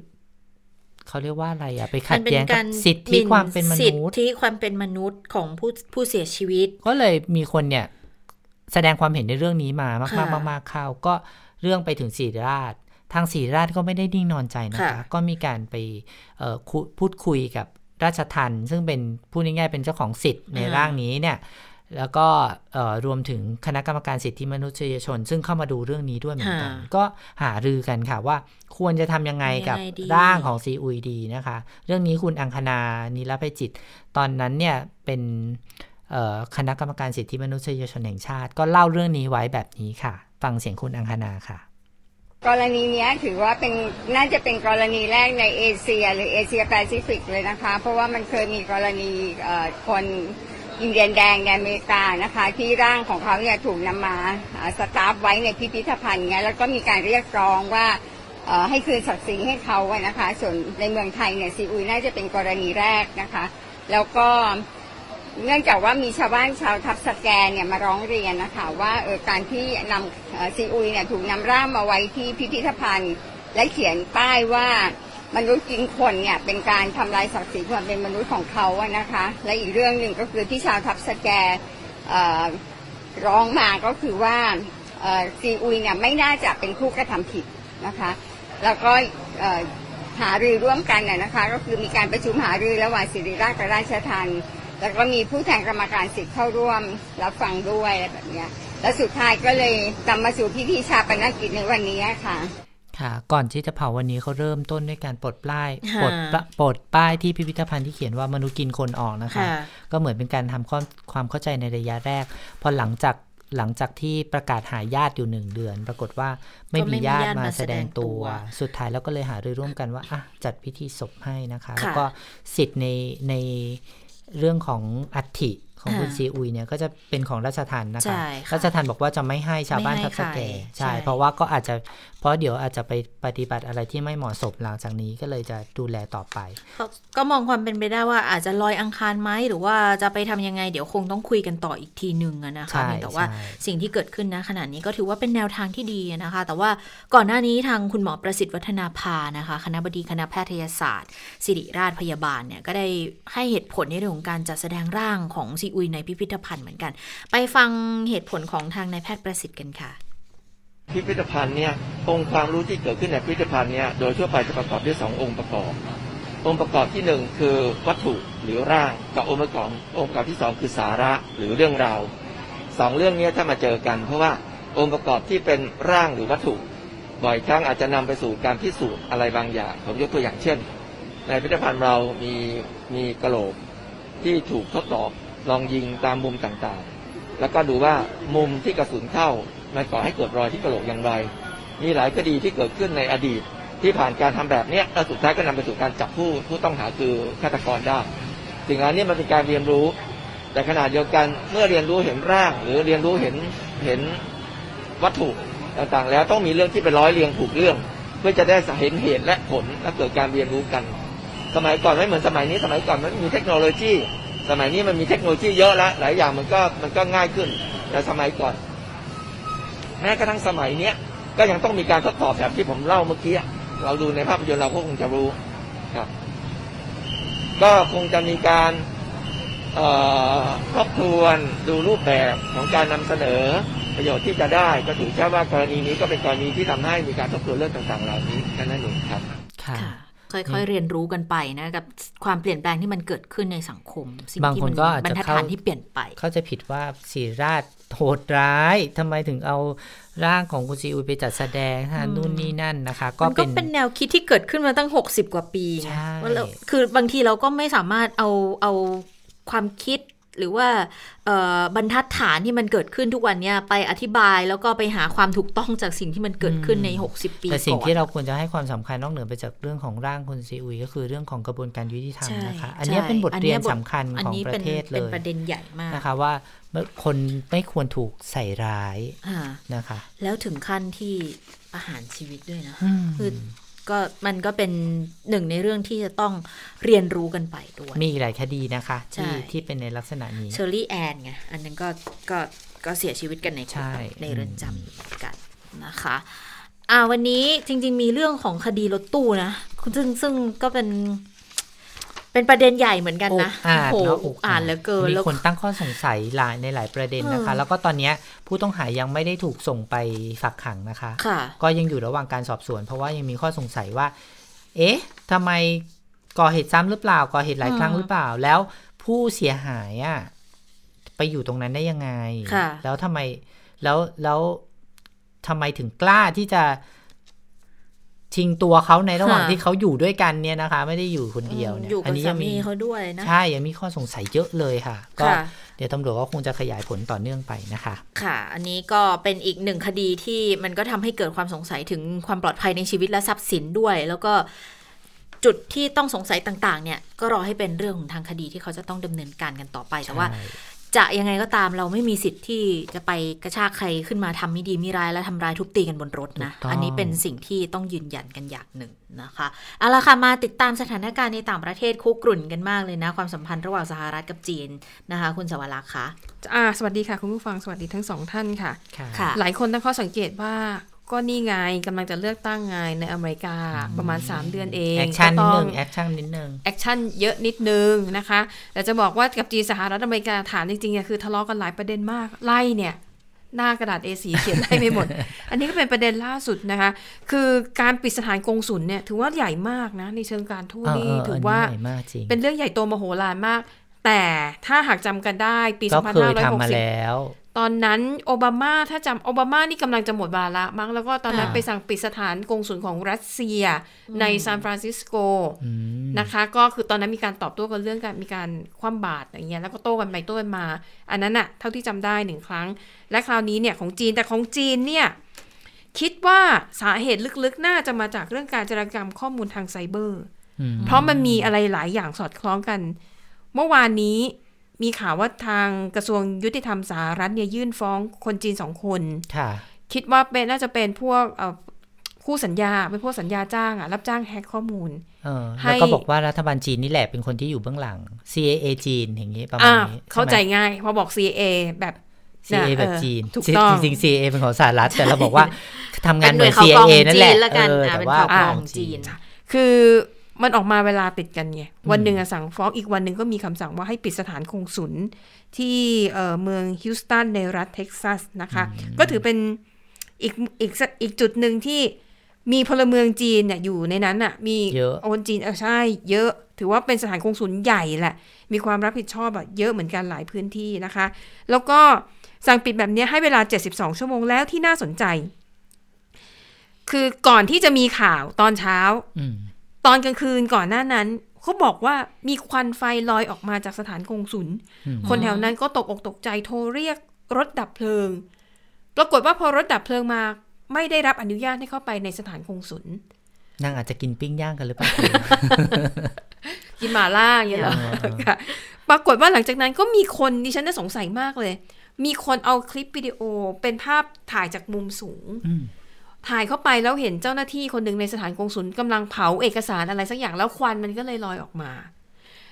เขาเรียกว่าอะไรอะไปขัดแย้งกับสิทธิความเป็นมสิทนุษย์ธิความเป็นมนุษย์ของผู้ผู้เสียชีวิต ก็เลยมีคนเนี่ย แสดงความเห็นในเรื่องนี้มามากค่ะมากมากๆเข้าก็เรื่องไปถึงศรีราชทางศรีราชก็ไม่ได้นิ่งนอนใจนะคะค่ะก็มีการไปเอ่อคุพูดคุยกับ ราชทันซึ่งเป็นพูดง่ายๆเป็นเจ้าของสิทธิ์ในร่างนี้เนี่ยแล้วก็เอ่อรวมถึงคณะกรรมการสิทธิมนุษยชน ซึ่งเข้ามาดูเรื่องนี้ด้วยเหมือนกันค่ะก็หารือกันค่ะว่าควรจะทำยังไงกับยังไงดีร่างของซีอุยดีนะคะ เรื่องนี้คุณอังคณานีละไพจิตร ตอนนั้นเนี่ยเป็นเอ่อคณะกรรมการสิทธิมนุษยชนแห่งชาติ ก็เล่าเรื่องนี้ไว้แบบนี้ค่ะ ฟังเสียงคุณอังคณาค่ะ กรณีนี้ถือว่าเป็นน่าจะเป็นกรณีแรกในเอเชีย หรือเอเชียแปซิฟิกเลยนะคะ เพราะว่ามันเคยมีกรณีคนอินเดียนแดงในอเมริกานะคะ ที่ร่างของเขาเนี่ยถูกนำมาอ่าสตาร์ฟไว้ในพิพิธภัณฑ์เงี้ยแล้วก็มีการเรียกร้องว่าให้คืนศักดิ์ศรีให้เขาอะนะคะ ส่วนในเมืองไทยเนี่ยซีอุยน่าจะเป็นกรณีแรกนะคะ แล้วก็ เนื่องจากว่ามีชาวบ้านชาวทับสแกนเนี่ยมาร้องเรียนนะคะว่าเออการที่นำซีอุยเนี่ยถูกนำร่างมาไว้ที่พิพิธภัณฑ์ และเขียนป้ายว่ามนุษย์กินคนเนี่ยเป็นการทำลายศักดิ์ศรีความเป็นมนุษย์ของเขาอะนะคะ และอีกเรื่องหนึ่งก็คือที่ชาวทับสแกร้องมาก็คือว่าซีอุยเนี่ยไม่น่าจะเป็นผู้กระทำผิดนะคะ แล้วก็หารือร่วมกันน่ะนะคะ ก็คือมีการประชุมหารือระหว่างศิริราชกับราชทัณฑ์ แล้วก็มีผู้แทนกรรมการสิทธิ์เข้าร่วมรับฟังด้วยอะไรแบบเนี้ยและสุดท้ายก็เลยนำมาสู่พิธีชาปนกิจในวันนี้ค่ะค่ะก่อนที่จะเผาวันนี้เขาเริ่มต้นด้วยการปลดป้ายค่ะปลดปะปลดป้ายที่พิพิธภัณฑ์ที่เขียนว่ามนุษย์กินคนออกนะคะค่ะก็เหมือนเป็นการทำความความเข้าใจในระยะแรก พอหลังจากหลังจากที่ประกาศหาญาติอยู่หนึ่งเดือน ปรากฏว่าไม่ก็ไม่มีมีญาติญาติมามาแสดงตัวแสดงตัว สุดท้ายแล้วก็เลยหารือร่วมกันว่าอะจัดพิธีศพให้นะคะค่ะแล้วก็สิทธิ์ในใน เรื่องของอัฐิ ของคุณซีอุยเนี่ยก็จะเป็นของราชทันนะใช่คะค่ะราชทันบอกว่าจะไม่ให้ชาวบ้านไม่ให้ทับสแกใครใช่ใช่ เพราะว่าก็อาจจะเพราะเดี๋ยวอาจจะไปปฏิบัติอะไรที่ไม่เหมาะสมหลังจากนี้ก็เลยจะดูแลต่อไป ก็ก็มองความเป็นไปได้ว่าอาจจะลอยอังคารไหมหรือว่าจะไปทำยังไงเดี๋ยวคงต้องคุยกันต่ออีกทีหนึ่งอะนะคะใช่เพียงแต่ว่าใช่สิ่งที่เกิดขึ้นนะขณะนี้ก็ถือว่าเป็นแนวทางที่ดีนะคะ แต่ว่าก่อนหน้านี้ทางคุณหมอประสิทธิ์วัฒนาภานะคะคณะบดีคณะแพทยศาสตร์ ศิริราชพยาบาลเนี่ยก็ได้ให้เหตุผลในเรื่องของการจัดแสดงร่างของซีอุยในพิพิธภัณฑ์เหมือนกัน ไปฟังเหตุผลของทางนายแพทย์ประสิทธิ์กันค่ะ พิพิธภัณฑ์เนี่ยองค์ความรู้ที่เกิดขึ้นในพิพิธภัณฑ์เนี่ยโดยทั่วไปจะประกอบด้วยสององค์ประกอบ องค์ประกอบที่หนึ่งคือวัตถุหรือร่างกับองค์ประกอบองค์ประกอบที่สองคือสาระหรือเรื่องราวสองเรื่องนี้ถ้ามาเจอกัน เพราะว่าองค์ประกอบที่เป็นร่างหรือวัตถุบ่อยครั้งอาจจะนำไปสู่การพิสูจน์อะไรบางอย่าง ผมยกตัวอย่างเช่น ในพิพิธภัณฑ์เรามีมีกระโหลกที่ถูกทดสอบ ลองยิงตามมุมต่างๆ แล้วก็ดูว่ามุมที่กระสุนเข้ามันก่อให้เกิดรอยที่กระโหลกอย่างไร มีหลายคดีที่เกิดขึ้นในอดีต ที่ผ่านการทำแบบเนี้ยแล้วสุดท้ายก็นำไปสู่การจับผู้ผู้ต้องหาคือฆาตกรได้สิ่งเหล่านี้มันเป็นการเรียนรู้ แต่ขณะเดียวกันเมื่อเรียนรู้เห็นร่าง หรือเรียนรู้เห็นเห็นวัตถุต่างๆ แล้วต้องมีเรื่องที่เป็นร้อยเรียงถูกเรื่อง เพื่อจะได้เห็นเหตุและผลและเกิดการเรียนรู้กัน สมัยก่อนไม่เหมือนสมัยนี้สมัยก่อนมันมีเทคโนโลยี สมัยนี้มันมีเทคโนโลยีเยอะแล้วหลายอย่างมันก็มันก็ง่ายขึ้นแต่สมัยก่อน แม้กระทั่งสมัยเนี้ยก็ยังต้องมีการทดสอบแบบที่ผมเล่าเมื่อกี้เราดูในภาพยนตร์เราก็คงจะรู้ครับ ก็คงจะมีการเอ่อทบทวนดูรูปแบบของการนำเสนอประโยชน์ที่จะได้ ก็ถือแค่ว่ากรณีนี้ก็เป็นกรณีที่ทำให้มีการทบทวนเรื่องต่างๆ เหล่านี้แค่นั้นเองครับค่ะ ค่ะค่อยๆเรียนรู้กันไปนะกับความเปลี่ยนแปลงที่มันเกิดขึ้นในสังคม สิ่งบางที่คนมันก็อาจบรจะรทัดเข้าฐานที่เปลี่ยนไป เขาใจะผิดว่าศิริราชโหดร้ายทำไมถึงเอาร่างของคุณซีอุยไปจัดแสดงฮะนู่นนี่นั่นนะคะ ก็มันก็เป็นเป็นแนวคิดที่เกิดขึ้นมาตั้ง 60 กว่าปีไงใช่ว่าเราคือบางทีเราก็ไม่สามารถเอาเอาความคิด หรือว่าเอ่อบรรทัดฐานที่มันเกิดขึ้นทุกวันเนี้ยไปอธิบายแล้วก็ไปหาความถูกต้องจากสิ่งที่มันเกิดขึ้นใน 60 ปีแต่สิ่งก่อนที่เราควรจะให้ความสำคัญนอกเหนือไปจากเรื่องของร่างคุณซีอุยก็คือเรื่องของกระบวนการยุติธรรมใช่นะคะ อันนี้เป็นบทเรียนสำคัญอันของนี้ปป็นระเทศเลเป็นยประเด็นใหญ่มากนะคะว่าคนไม่ควรถูกใส่ร้ายอ่านะคะ แล้วถึงขั้นที่ประหารชีวิตด้วยนะอืมคือ ก็มันก็เป็นหนึ่งในเรื่องที่จะต้องเรียนรู้กันไปด้วย มีอีกหลายคดีนะคะใช่ที่ที่เป็นในลักษณะนี้เชอรี่แอนไงอันนั้นก็ก็ก็เสียชีวิตกันในคุกใช่ในเรือนจำเหมือนกันนะคะอ่าวันนี้จริง ๆ มีเรื่องของคดีรถตู้นะซึ่งซึ่งก็เป็น เป็นประเด็นใหญ่เหมือนกันนะอ่านโอ้โหเนาะอุกอ่านเหลือเกินมีแล้วคนตั้งข้อสงสัยหลายในหลายประเด็นนะคะเออแล้วก็ตอนเนี้ยผู้ต้องหายังไม่ได้ถูกส่งไปฝากขังนะคะค่ะก็ยังอยู่ระหว่างการสอบสวน เพราะว่ายังมีข้อสงสัยว่า เอ๊ะทำไมก่อเหตุซ้ำหรือเปล่าก่อเหตุหลายครั้งอืมหรือเปล่า แล้วผู้เสียหายอะไปอยู่ตรงนั้นได้ยังไงค่ะแล้วทำไมแล้วแล้วทำไมถึงกล้าที่จะ ชิงตัวเขาในระหว่างค่ะที่เขาอยู่ด้วยกันเนี่ยนะคะ ไม่ได้อยู่คนเดียวเนี่ยอยู่กับนี้สายังมีเขาด้วยนะใช่ยังมีข้อสงสัยเยอะเลยค่ะ ก็ค่ะเดี๋ยวตำรวจก็คงจะขยายผลต่อเนื่องไปนะคะ ค่ะ อันนี้ก็เป็นอีกหนึ่งคดีที่มันก็ทำให้เกิดความสงสัยถึงความปลอดภัยในชีวิตและทรัพย์สินด้วย แล้วก็จุดที่ต้องสงสัยต่าง ๆ เนี่ย ก็รอให้เป็นเรื่องของทางคดีที่เขาจะต้องดำเนินการกันต่อไป แต่ว่าใช่ จะยังไงก็ตามเราไม่มีสิทธิ์ที่จะไปกระชากใครขึ้นมาทำไม่ดีไม่ร้ายและทำร้ายทุบตีกันบนรถนะถูกต้องอันนี้เป็นสิ่งที่ต้องยืนยันกันอย่างหนึ่งนะคะเอาละค่ะมาติดตามสถานการณ์ในต่างประเทศคุกรุ่นกันมากเลยนะ ความสัมพันธ์ระหว่างสหรัฐกับจีนนะคะ คุณสวรักษ์คะอ่าสวัสดีค่ะ คุณผู้ฟังสวัสดีทั้งสองท่านค่ะค่ะค่ะหลายคนตั้งข้อสังเกตว่า ก็นี่ไงกำลังจะเลือกตั้งไงในอเมริกาประมาณ 3 เดือนเองแอคชั่นนิดก็ต้นึองงแอคชั่นนิดนึงแอคชั่นเยอะนิดนึงนะคะแต่จะบอกว่ากับจีนสหรัฐอเมริกาฐานจริงๆอะคือทะเลาะกันหลายประเด็นมากไล่เนี่ยหน้ากระดาษ A4 เขียนไล่ไม่หมด อันนี้ก็เป็นประเด็นล่าสุดนะคะ คือการปิดสถานกงสุลเนี่ยถือว่าใหญ่มากนะ ในเชิงการทูตเออนี่เออถือัอนว่านี้ใหญ่มากจริงเป็นเรื่องใหญ่โตมโหฬารมาก แต่ถ้าหากจำกันได้ปีก็เคยทำมา2560แล้ว ตอนนั้นโอบามาถ้าจำโอบามานี่กำลังจะหมดวาระมั้งแล้วก็ตอนนั้นอ่าไปสั่งปิดสถานกงสุลของรัสเซียในซานฟรานซิสโกอืมนะคะ ก็คือตอนนั้นมีการตอบโต้กันเรื่องการมีการคว่ำบาตรอย่างเงี้ยแล้วก็โต้กันไปโต้กันมา อันนั้นอะเท่าที่จำได้หนึ่งครั้ง และคราวนี้เนี่ยของจีนแต่ของจีนเนี่ยคิดว่าสาเหตุลึกๆ น่าจะมาจากเรื่องการจารกรรมข้อมูลทางไซเบอร์อืมเพราะมันมีอะไรหลายอย่างสอดคล้องกัน เมื่อวานนี้ มีข่าวว่าทางกระทรวงยุติธรรมสหรัฐเนี่ยยื่นฟ้องคนจีนสองคนค่ะ คิดว่าเป็นน่าจะเป็นพวกเอ่อคู่สัญญาเป็นพวกสัญญาจ้างอะรับจ้างแฮกข้อมูลเออให้แล้วก็บอกว่ารัฐบาลจีนนี่แหละเป็นคนที่อยู่เบื้องหลัง CAA จีนอย่างนี้ประมาณอ่านี้เข้าใจช่ไหมง่ายพอบอก CA แบบ CA น่ะแบบเออจีนถูกต้องจริงๆ CA เป็นของสหรัฐแต่เราบอกว่าทำงานเหมือนเป็นหน่วยข่าวกร CAA องนั่นแหละจีนละกันเอออ่าแต่เป็นว่าข่าวกรองของจีน คือ มันออกมาเวลาติดกันไงวันหนึ่งอะสั่งฟ้องอีกวันหนึ่งก็มีคำสั่งว่าให้ปิดสถานคงศุลที่เอ่อเมืองฮิวสตันในรัฐเท็กซัสนะคะ ก็ถือเป็นอีกอีกสักอีกจุดหนึ่งที่มีพลเมืองจีนเนี่ยอยู่ในนั้นอะมีเยอะคนจีนเออใช่ เยอะ ถือว่าเป็นสถานคงศุลใหญ่แหละ มีความรับผิดชอบอะเยอะเหมือนกันหลายพื้นที่นะคะ แล้วก็สั่งปิดแบบนี้ให้เวลา 72 ชั่วโมงแล้วที่น่าสนใจ คือก่อนที่จะมีข่าวตอนเช้าอืม ตอนกลางคืนก่อนหน้านั้นเขาบอกว่ามีควันไฟลอยออกมาจากสถานกงศุลอืมคนแถวนั้นก็ตกอกตกใจโทรเรียกรถดับเพลิง ปรากฏว่าพอรถดับเพลิงมาไม่ได้รับอนุญาตให้เข้าไปในสถานกงศุลนางอาจจะกินปิ้งย่างกันหรือเปล่า กินหมาล่าอย่างเงี้ยเหรออ่าค่ะปรากฏว่าหลังจากนั้นก็มีคนดิฉันน่าสงสัยมากเลย มีคนเอาคลิปวิดีโอเป็นภาพถ่ายจากมุมสูงอืม ถ่ายเข้าไปแล้วเห็นเจ้าหน้าที่คนหนึ่งในสถานกงศุลกำลังเผาเอกสารอะไรสักอย่างแล้วควันมันก็เลยลอยออกมา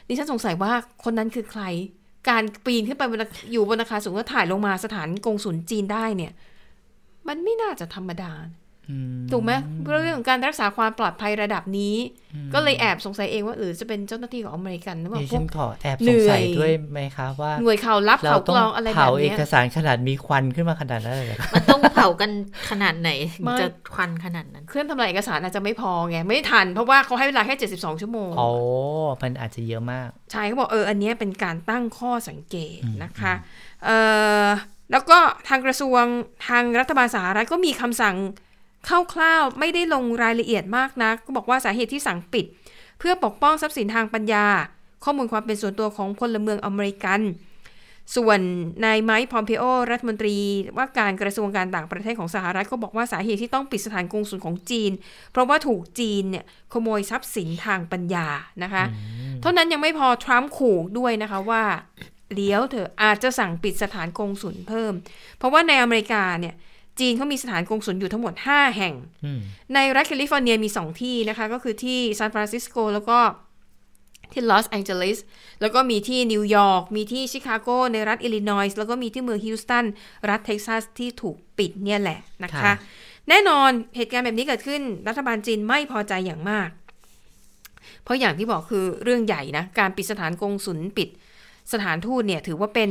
ดิฉันสงสัยว่าคนนั้นคือใคร การปีนขึ้นไปบนอยู่บนอาคารสูงแล้วถ่ายลงมาสถานกงศุลจีนได้เนี่ย มันไม่น่าจะธรรมดา ถูกไหมเรื่องของการรักษาความปลอดภัยระดับนี้ ก็เลยแอบสงสัยเองว่าหรือจะเป็นเจ้าหน้าที่ของอเมริกันหรือเปล่าดิพฉัวกนขอแอบเหสนื่งอยสัยด้วยไหมคะว่าหน่วยข่าวลับเราข่าวต้กองรองอะไรแบเผาบเอเนี้ยกสารขนาดมีควันขึ้นมาขนาดนั้นเลยเหรอคะมันต้องเผากันขนาดไหนไม่จะควันขนาดนั้น เครื่องทำลายเอกสารอาจจะไม่พอไง ไม่ทันเพราะว่าเขาให้เวลาแค่ 72 ชั่วโมงโอ้มันอาจจะเยอะมากใช่เขาบอกเอออันเนี้ยเป็นการตั้งข้อสังเกตอืมนะคะเออแล้วก็ทางกระทรวงทางรัฐบาลสหรัฐก็มีคำสั่ง คร่าวๆไม่ได้ลงรายละเอียดมากนะก็บอกว่าสาเหตุที่สั่งปิด เพื่อปกป้องทรัพย์สินทางปัญญา ข้อมูลความเป็นส่วนตัวของพลเมืองอเมริกัน ส่วนนายไมค์พอมเพโอรัฐมนตรีว่าการกระทรวงการต่างประเทศของสหรัฐก็บอกว่าสาเหตุที่ต้องปิดสถานกงสุลของจีน เพราะว่าถูกจีนเนี่ยขโมยทรัพย์สินทางปัญญานะคะ เท่านั้นยังไม่พอทรัมป์ขู่ด้วยนะคะว่าเดี๋ยวเถอะอาจจะสั่งปิดสถานกงสุลเพิ่ม เพราะว่าในอเมริกาเนี่ย จีนเขามีสถานกงสุลอยู่ทั้งหมด 5 แห่งอืมในรัฐแคลิฟอร์เนียมี 2 ที่นะคะ ก็คือที่ซานฟรานซิสโกแล้วก็ที่ลอสแองเจลิสแล้วก็มีที่นิวยอร์กมีที่ชิคาโกในรัฐอิลลินอยส์แล้วก็มีที่เมืองฮิวสตันรัฐเท็กซัสที่ถูกปิดเนี่ยแหละนะคะค่ะแน่นอนเหตุการณ์แบบนี้เกิดขึ้นรัฐบาลจีนไม่พอใจอย่างมาก เพราะอย่างที่บอกคือเรื่องใหญ่นะ การปิดสถานกงศุลปิดสถานทูตเนี่ยถือว่าเป็น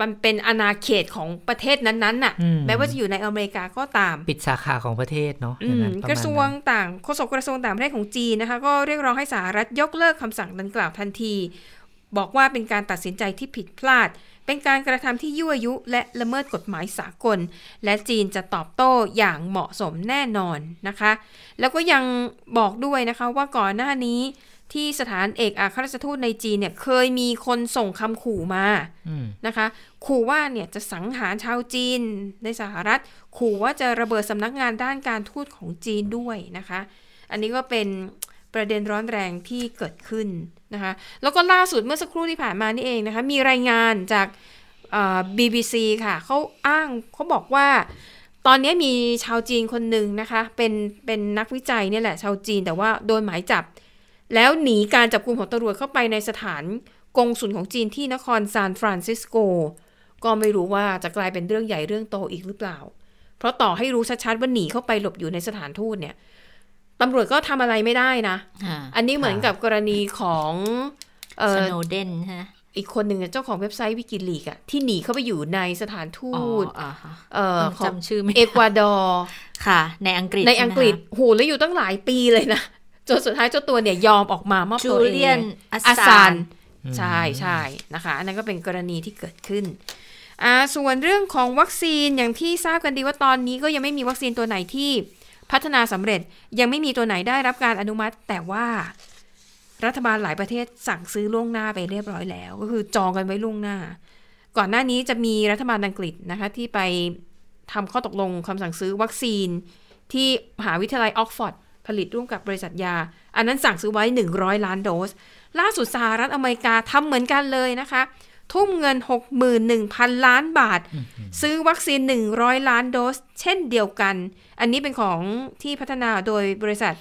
มันเป็นอาณาเขตของประเทศนั้นๆน่ะอืมแม้ว่าจะอยู่ในอเมริกาก็ตาม ปิดสาขาของประเทศเนาะอือย่างมนั้นปมกณระทรวงนั้นต่างโฆษกกระทรวงต่างประเทศของจีนนะคะ ก็เรียกร้องให้สหรัฐยกเลิกคำสั่งดังกล่าวทันที บอกว่าเป็นการตัดสินใจที่ผิดพลาด เป็นการกระทำที่ยั่วยุและละเมิดกฎหมายสากล และจีนจะตอบโต้อย่างเหมาะสมแน่นอนนะคะ แล้วก็ยังบอกด้วยนะคะว่าก่อนหน้านี้ ที่สถานเอกอัครราชทูตในจีนเนี่ยเคยมีคนส่งคำขู่มาอืมนะคะ ขู่ว่าเนี่ยจะสังหารชาวจีนในสหรัฐ ขู่ว่าจะระเบิดสำนักงานด้านการทูตของจีนด้วยนะคะ อันนี้ก็เป็นประเด็นร้อนแรงที่เกิดขึ้นนะคะ แล้วก็ล่าสุดเมื่อสักครู่ที่ผ่านมานี่เองนะคะ มีรายงานจากเอ่อ BBC ค่ะเขาอ้างเขาบอกว่าตอนนี้มีชาวจีนคนหนึ่งนะคะ เป็นเป็นนักวิจัยเนี่ยแหละชาวจีนแต่ว่าโดนหมายจับ แล้วหนีการจับกลุ่มของตำรวจเข้าไปในสถานกงสุลของจีนที่นครซานฟรานซิสโก ก็ไม่รู้ว่าจะกลายเป็นเรื่องใหญ่เรื่องโตอีกหรือเปล่า เพราะต่อให้รู้ชัดๆว่าหนีเข้าไปหลบอยู่ในสถานทูตเนี่ยตำรวจก็ทำอะไรไม่ได้นะ อันนี้เหมือนกับกรณีของเอสอโนเดนฮะอีกคนหนึ่งอะเจ้าของเว็บไซต์วิกิลีกอะที่หนีเข้าไปอยู่ในสถานทูอ๋อตอ่าฮะเอ่อของจำชื่อไม่ได้เอกวาดอร์ค่ะ ในอังกฤษในอังกฤษใช่ไหมโหแล้วอยู่ตั้งหลายปีเลยนะ จนสุดท้ายเจ้าตัวเนี่ยยอมออกมามอบคะจูตัวเองเลียนอัอาสซาซานนใช่ใช่นะคะ อันนั้นก็เป็นกรณีที่เกิดขึ้นอ่าส่วนเรื่องของวัคซีนอย่างที่ทราบกันดีว่าตอนนี้ก็ยังไม่มีวัคซีนตัวไหนที่พัฒนาสำเร็จยังไม่มีตัวไหนได้รับการอนุมัติ แต่ว่ารัฐบาลหลายประเทศสั่งซื้อล่วงหน้าไปเรียบร้อยแล้ว ก็คือจองกันไว้ล่วงหน้า ก่อนหน้านี้จะมีรัฐบาลอังกฤษนะคะที่ไปทำข้อตกลงคำสั่งซื้อวัคซีนที่มหาวิทยาลัยออกฟอร์ด ผลิตร่วมกับบริษัทยา อันนั้นสั่งซื้อไว้ 100 ล้านโดส ล่าสุดสหรัฐอเมริกาทำเหมือนกันเลยนะคะ ทุ่มเงิน 61,000 ล้านบาท ซื้อวัคซีน 100 ล้านโดส เช่นเดียวกัน อันนี้เป็นของที่พัฒนาโดยบริษัท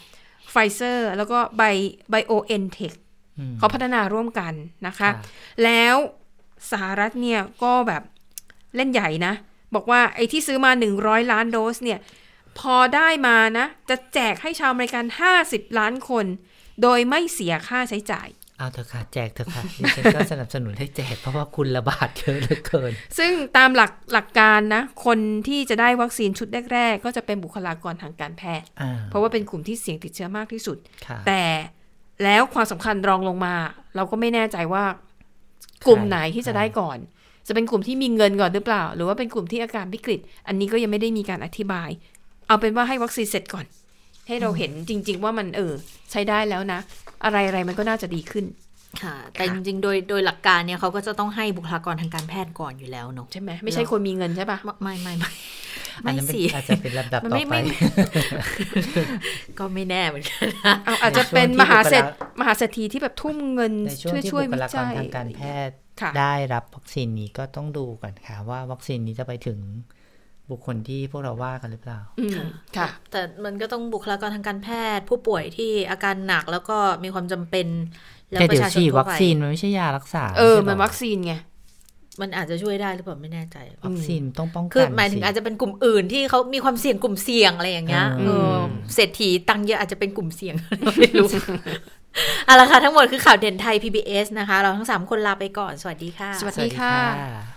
ไฟเซอร์แล้วก็ไบไบโอเอ็นเทคเขาพัฒนาร่วมกันนะคะ แล้วสหรัฐเนี่ยก็แบบเล่นใหญ่นะ บอกว่าไอ้ที่ซื้อมา 100 ล้านโดสเนี่ย พอได้มานะ จะแจกให้ชาวอเมริกัน 50 ล้านคน โดยไม่เสียค่าใช้จ่ายเอาเถอะค่ะแจกเถอะค่ะดิฉันก็สนับสนุนให้แจกเพราะว่าคุณระบาดเยอะเหลือเกิน ซึ่งตามหลักหลักการนะ คนที่จะได้วัคซีนชุดแรก ๆ ก็จะเป็นบุคลากรทางการแพทย์อ่าเพราะว่าเป็นกลุ่มที่เสี่ยงติดเชื้อมากที่สุดค่ะแต่แล้วความสำคัญรองลงมา เราก็ไม่แน่ใจว่ากลุ่มไหนที่จะได้ก่อน จะเป็นกลุ่มที่มีเงินก่อนหรือเปล่า หรือว่าเป็นกลุ่มที่อาการวิกฤต อันนี้ก็ยังไม่ได้มีการอธิบาย เอาเป็นว่าให้วัคซีนเสร็จก่อน ให้เราเห็นจริง ๆ ว่ามันเออ ใช้ได้แล้วนะ อะไรอะไรมันก็น่าจะดีขึ้นค่ะ แต่จริงๆ โดยโดยหลักการเนี่ยเขาก็จะต้องให้บุคลากรทางการแพทย์ก่อนอยู่แล้วเนอะใช่ไหมไม่ใช่คนมีเงินใช่ปะไม่ไม่ไม่อันไม่นั้นเป็นสิอาจจะเป็นลำดับมันต่อไม่ไปไม่ก็ไม่แน่เหมือนกันนะเอาอาจจะเป็นมหาเศรษฐมหาเศรษฐีที่แบบทุ่มเงินในช่วงช่วยที่ช่วยบุควิลากรจัยทางการแพทย์ค่ะได้รับวัคซีนนี้ก็ต้องดูก่อนค่ะว่าวัคซีนนี้จะไปถึง บุคคลที่พวกเราว่ากันหรือเปล่าอืมค่ะ แต่มันก็ต้องบุคลากรทางการแพทย์ ผู้ป่วยที่อาการหนักแล้วก็มีความจำเป็น แล้วแต่ปเดี๋ยระวชาชนฉีดทั่ววัคไปซีนมันไม่ใช่ยารักษา เออไใช่หรมันวัคซีนไง มันอาจจะช่วยได้หรือเปล่าไม่แน่ใจ วัคซีนต้องป้องกัน คือหมายถึงสิอาจจะเป็นกลุ่มอื่นที่เขามีความเสี่ยงกลุ่มเสี่ยงอะไรอย่างเงี้ยอืมเออเศรษฐีตังค์เยอะอาจจะเป็นกลุ่มเสี่ยงไม่รู้เอาละค่ะทั้งหมดคือข่าวเด่นไทย PBS นะคะ เราทั้งสามคนลาไปก่อน สวัสดีค่ะ สวัสดีค่ะ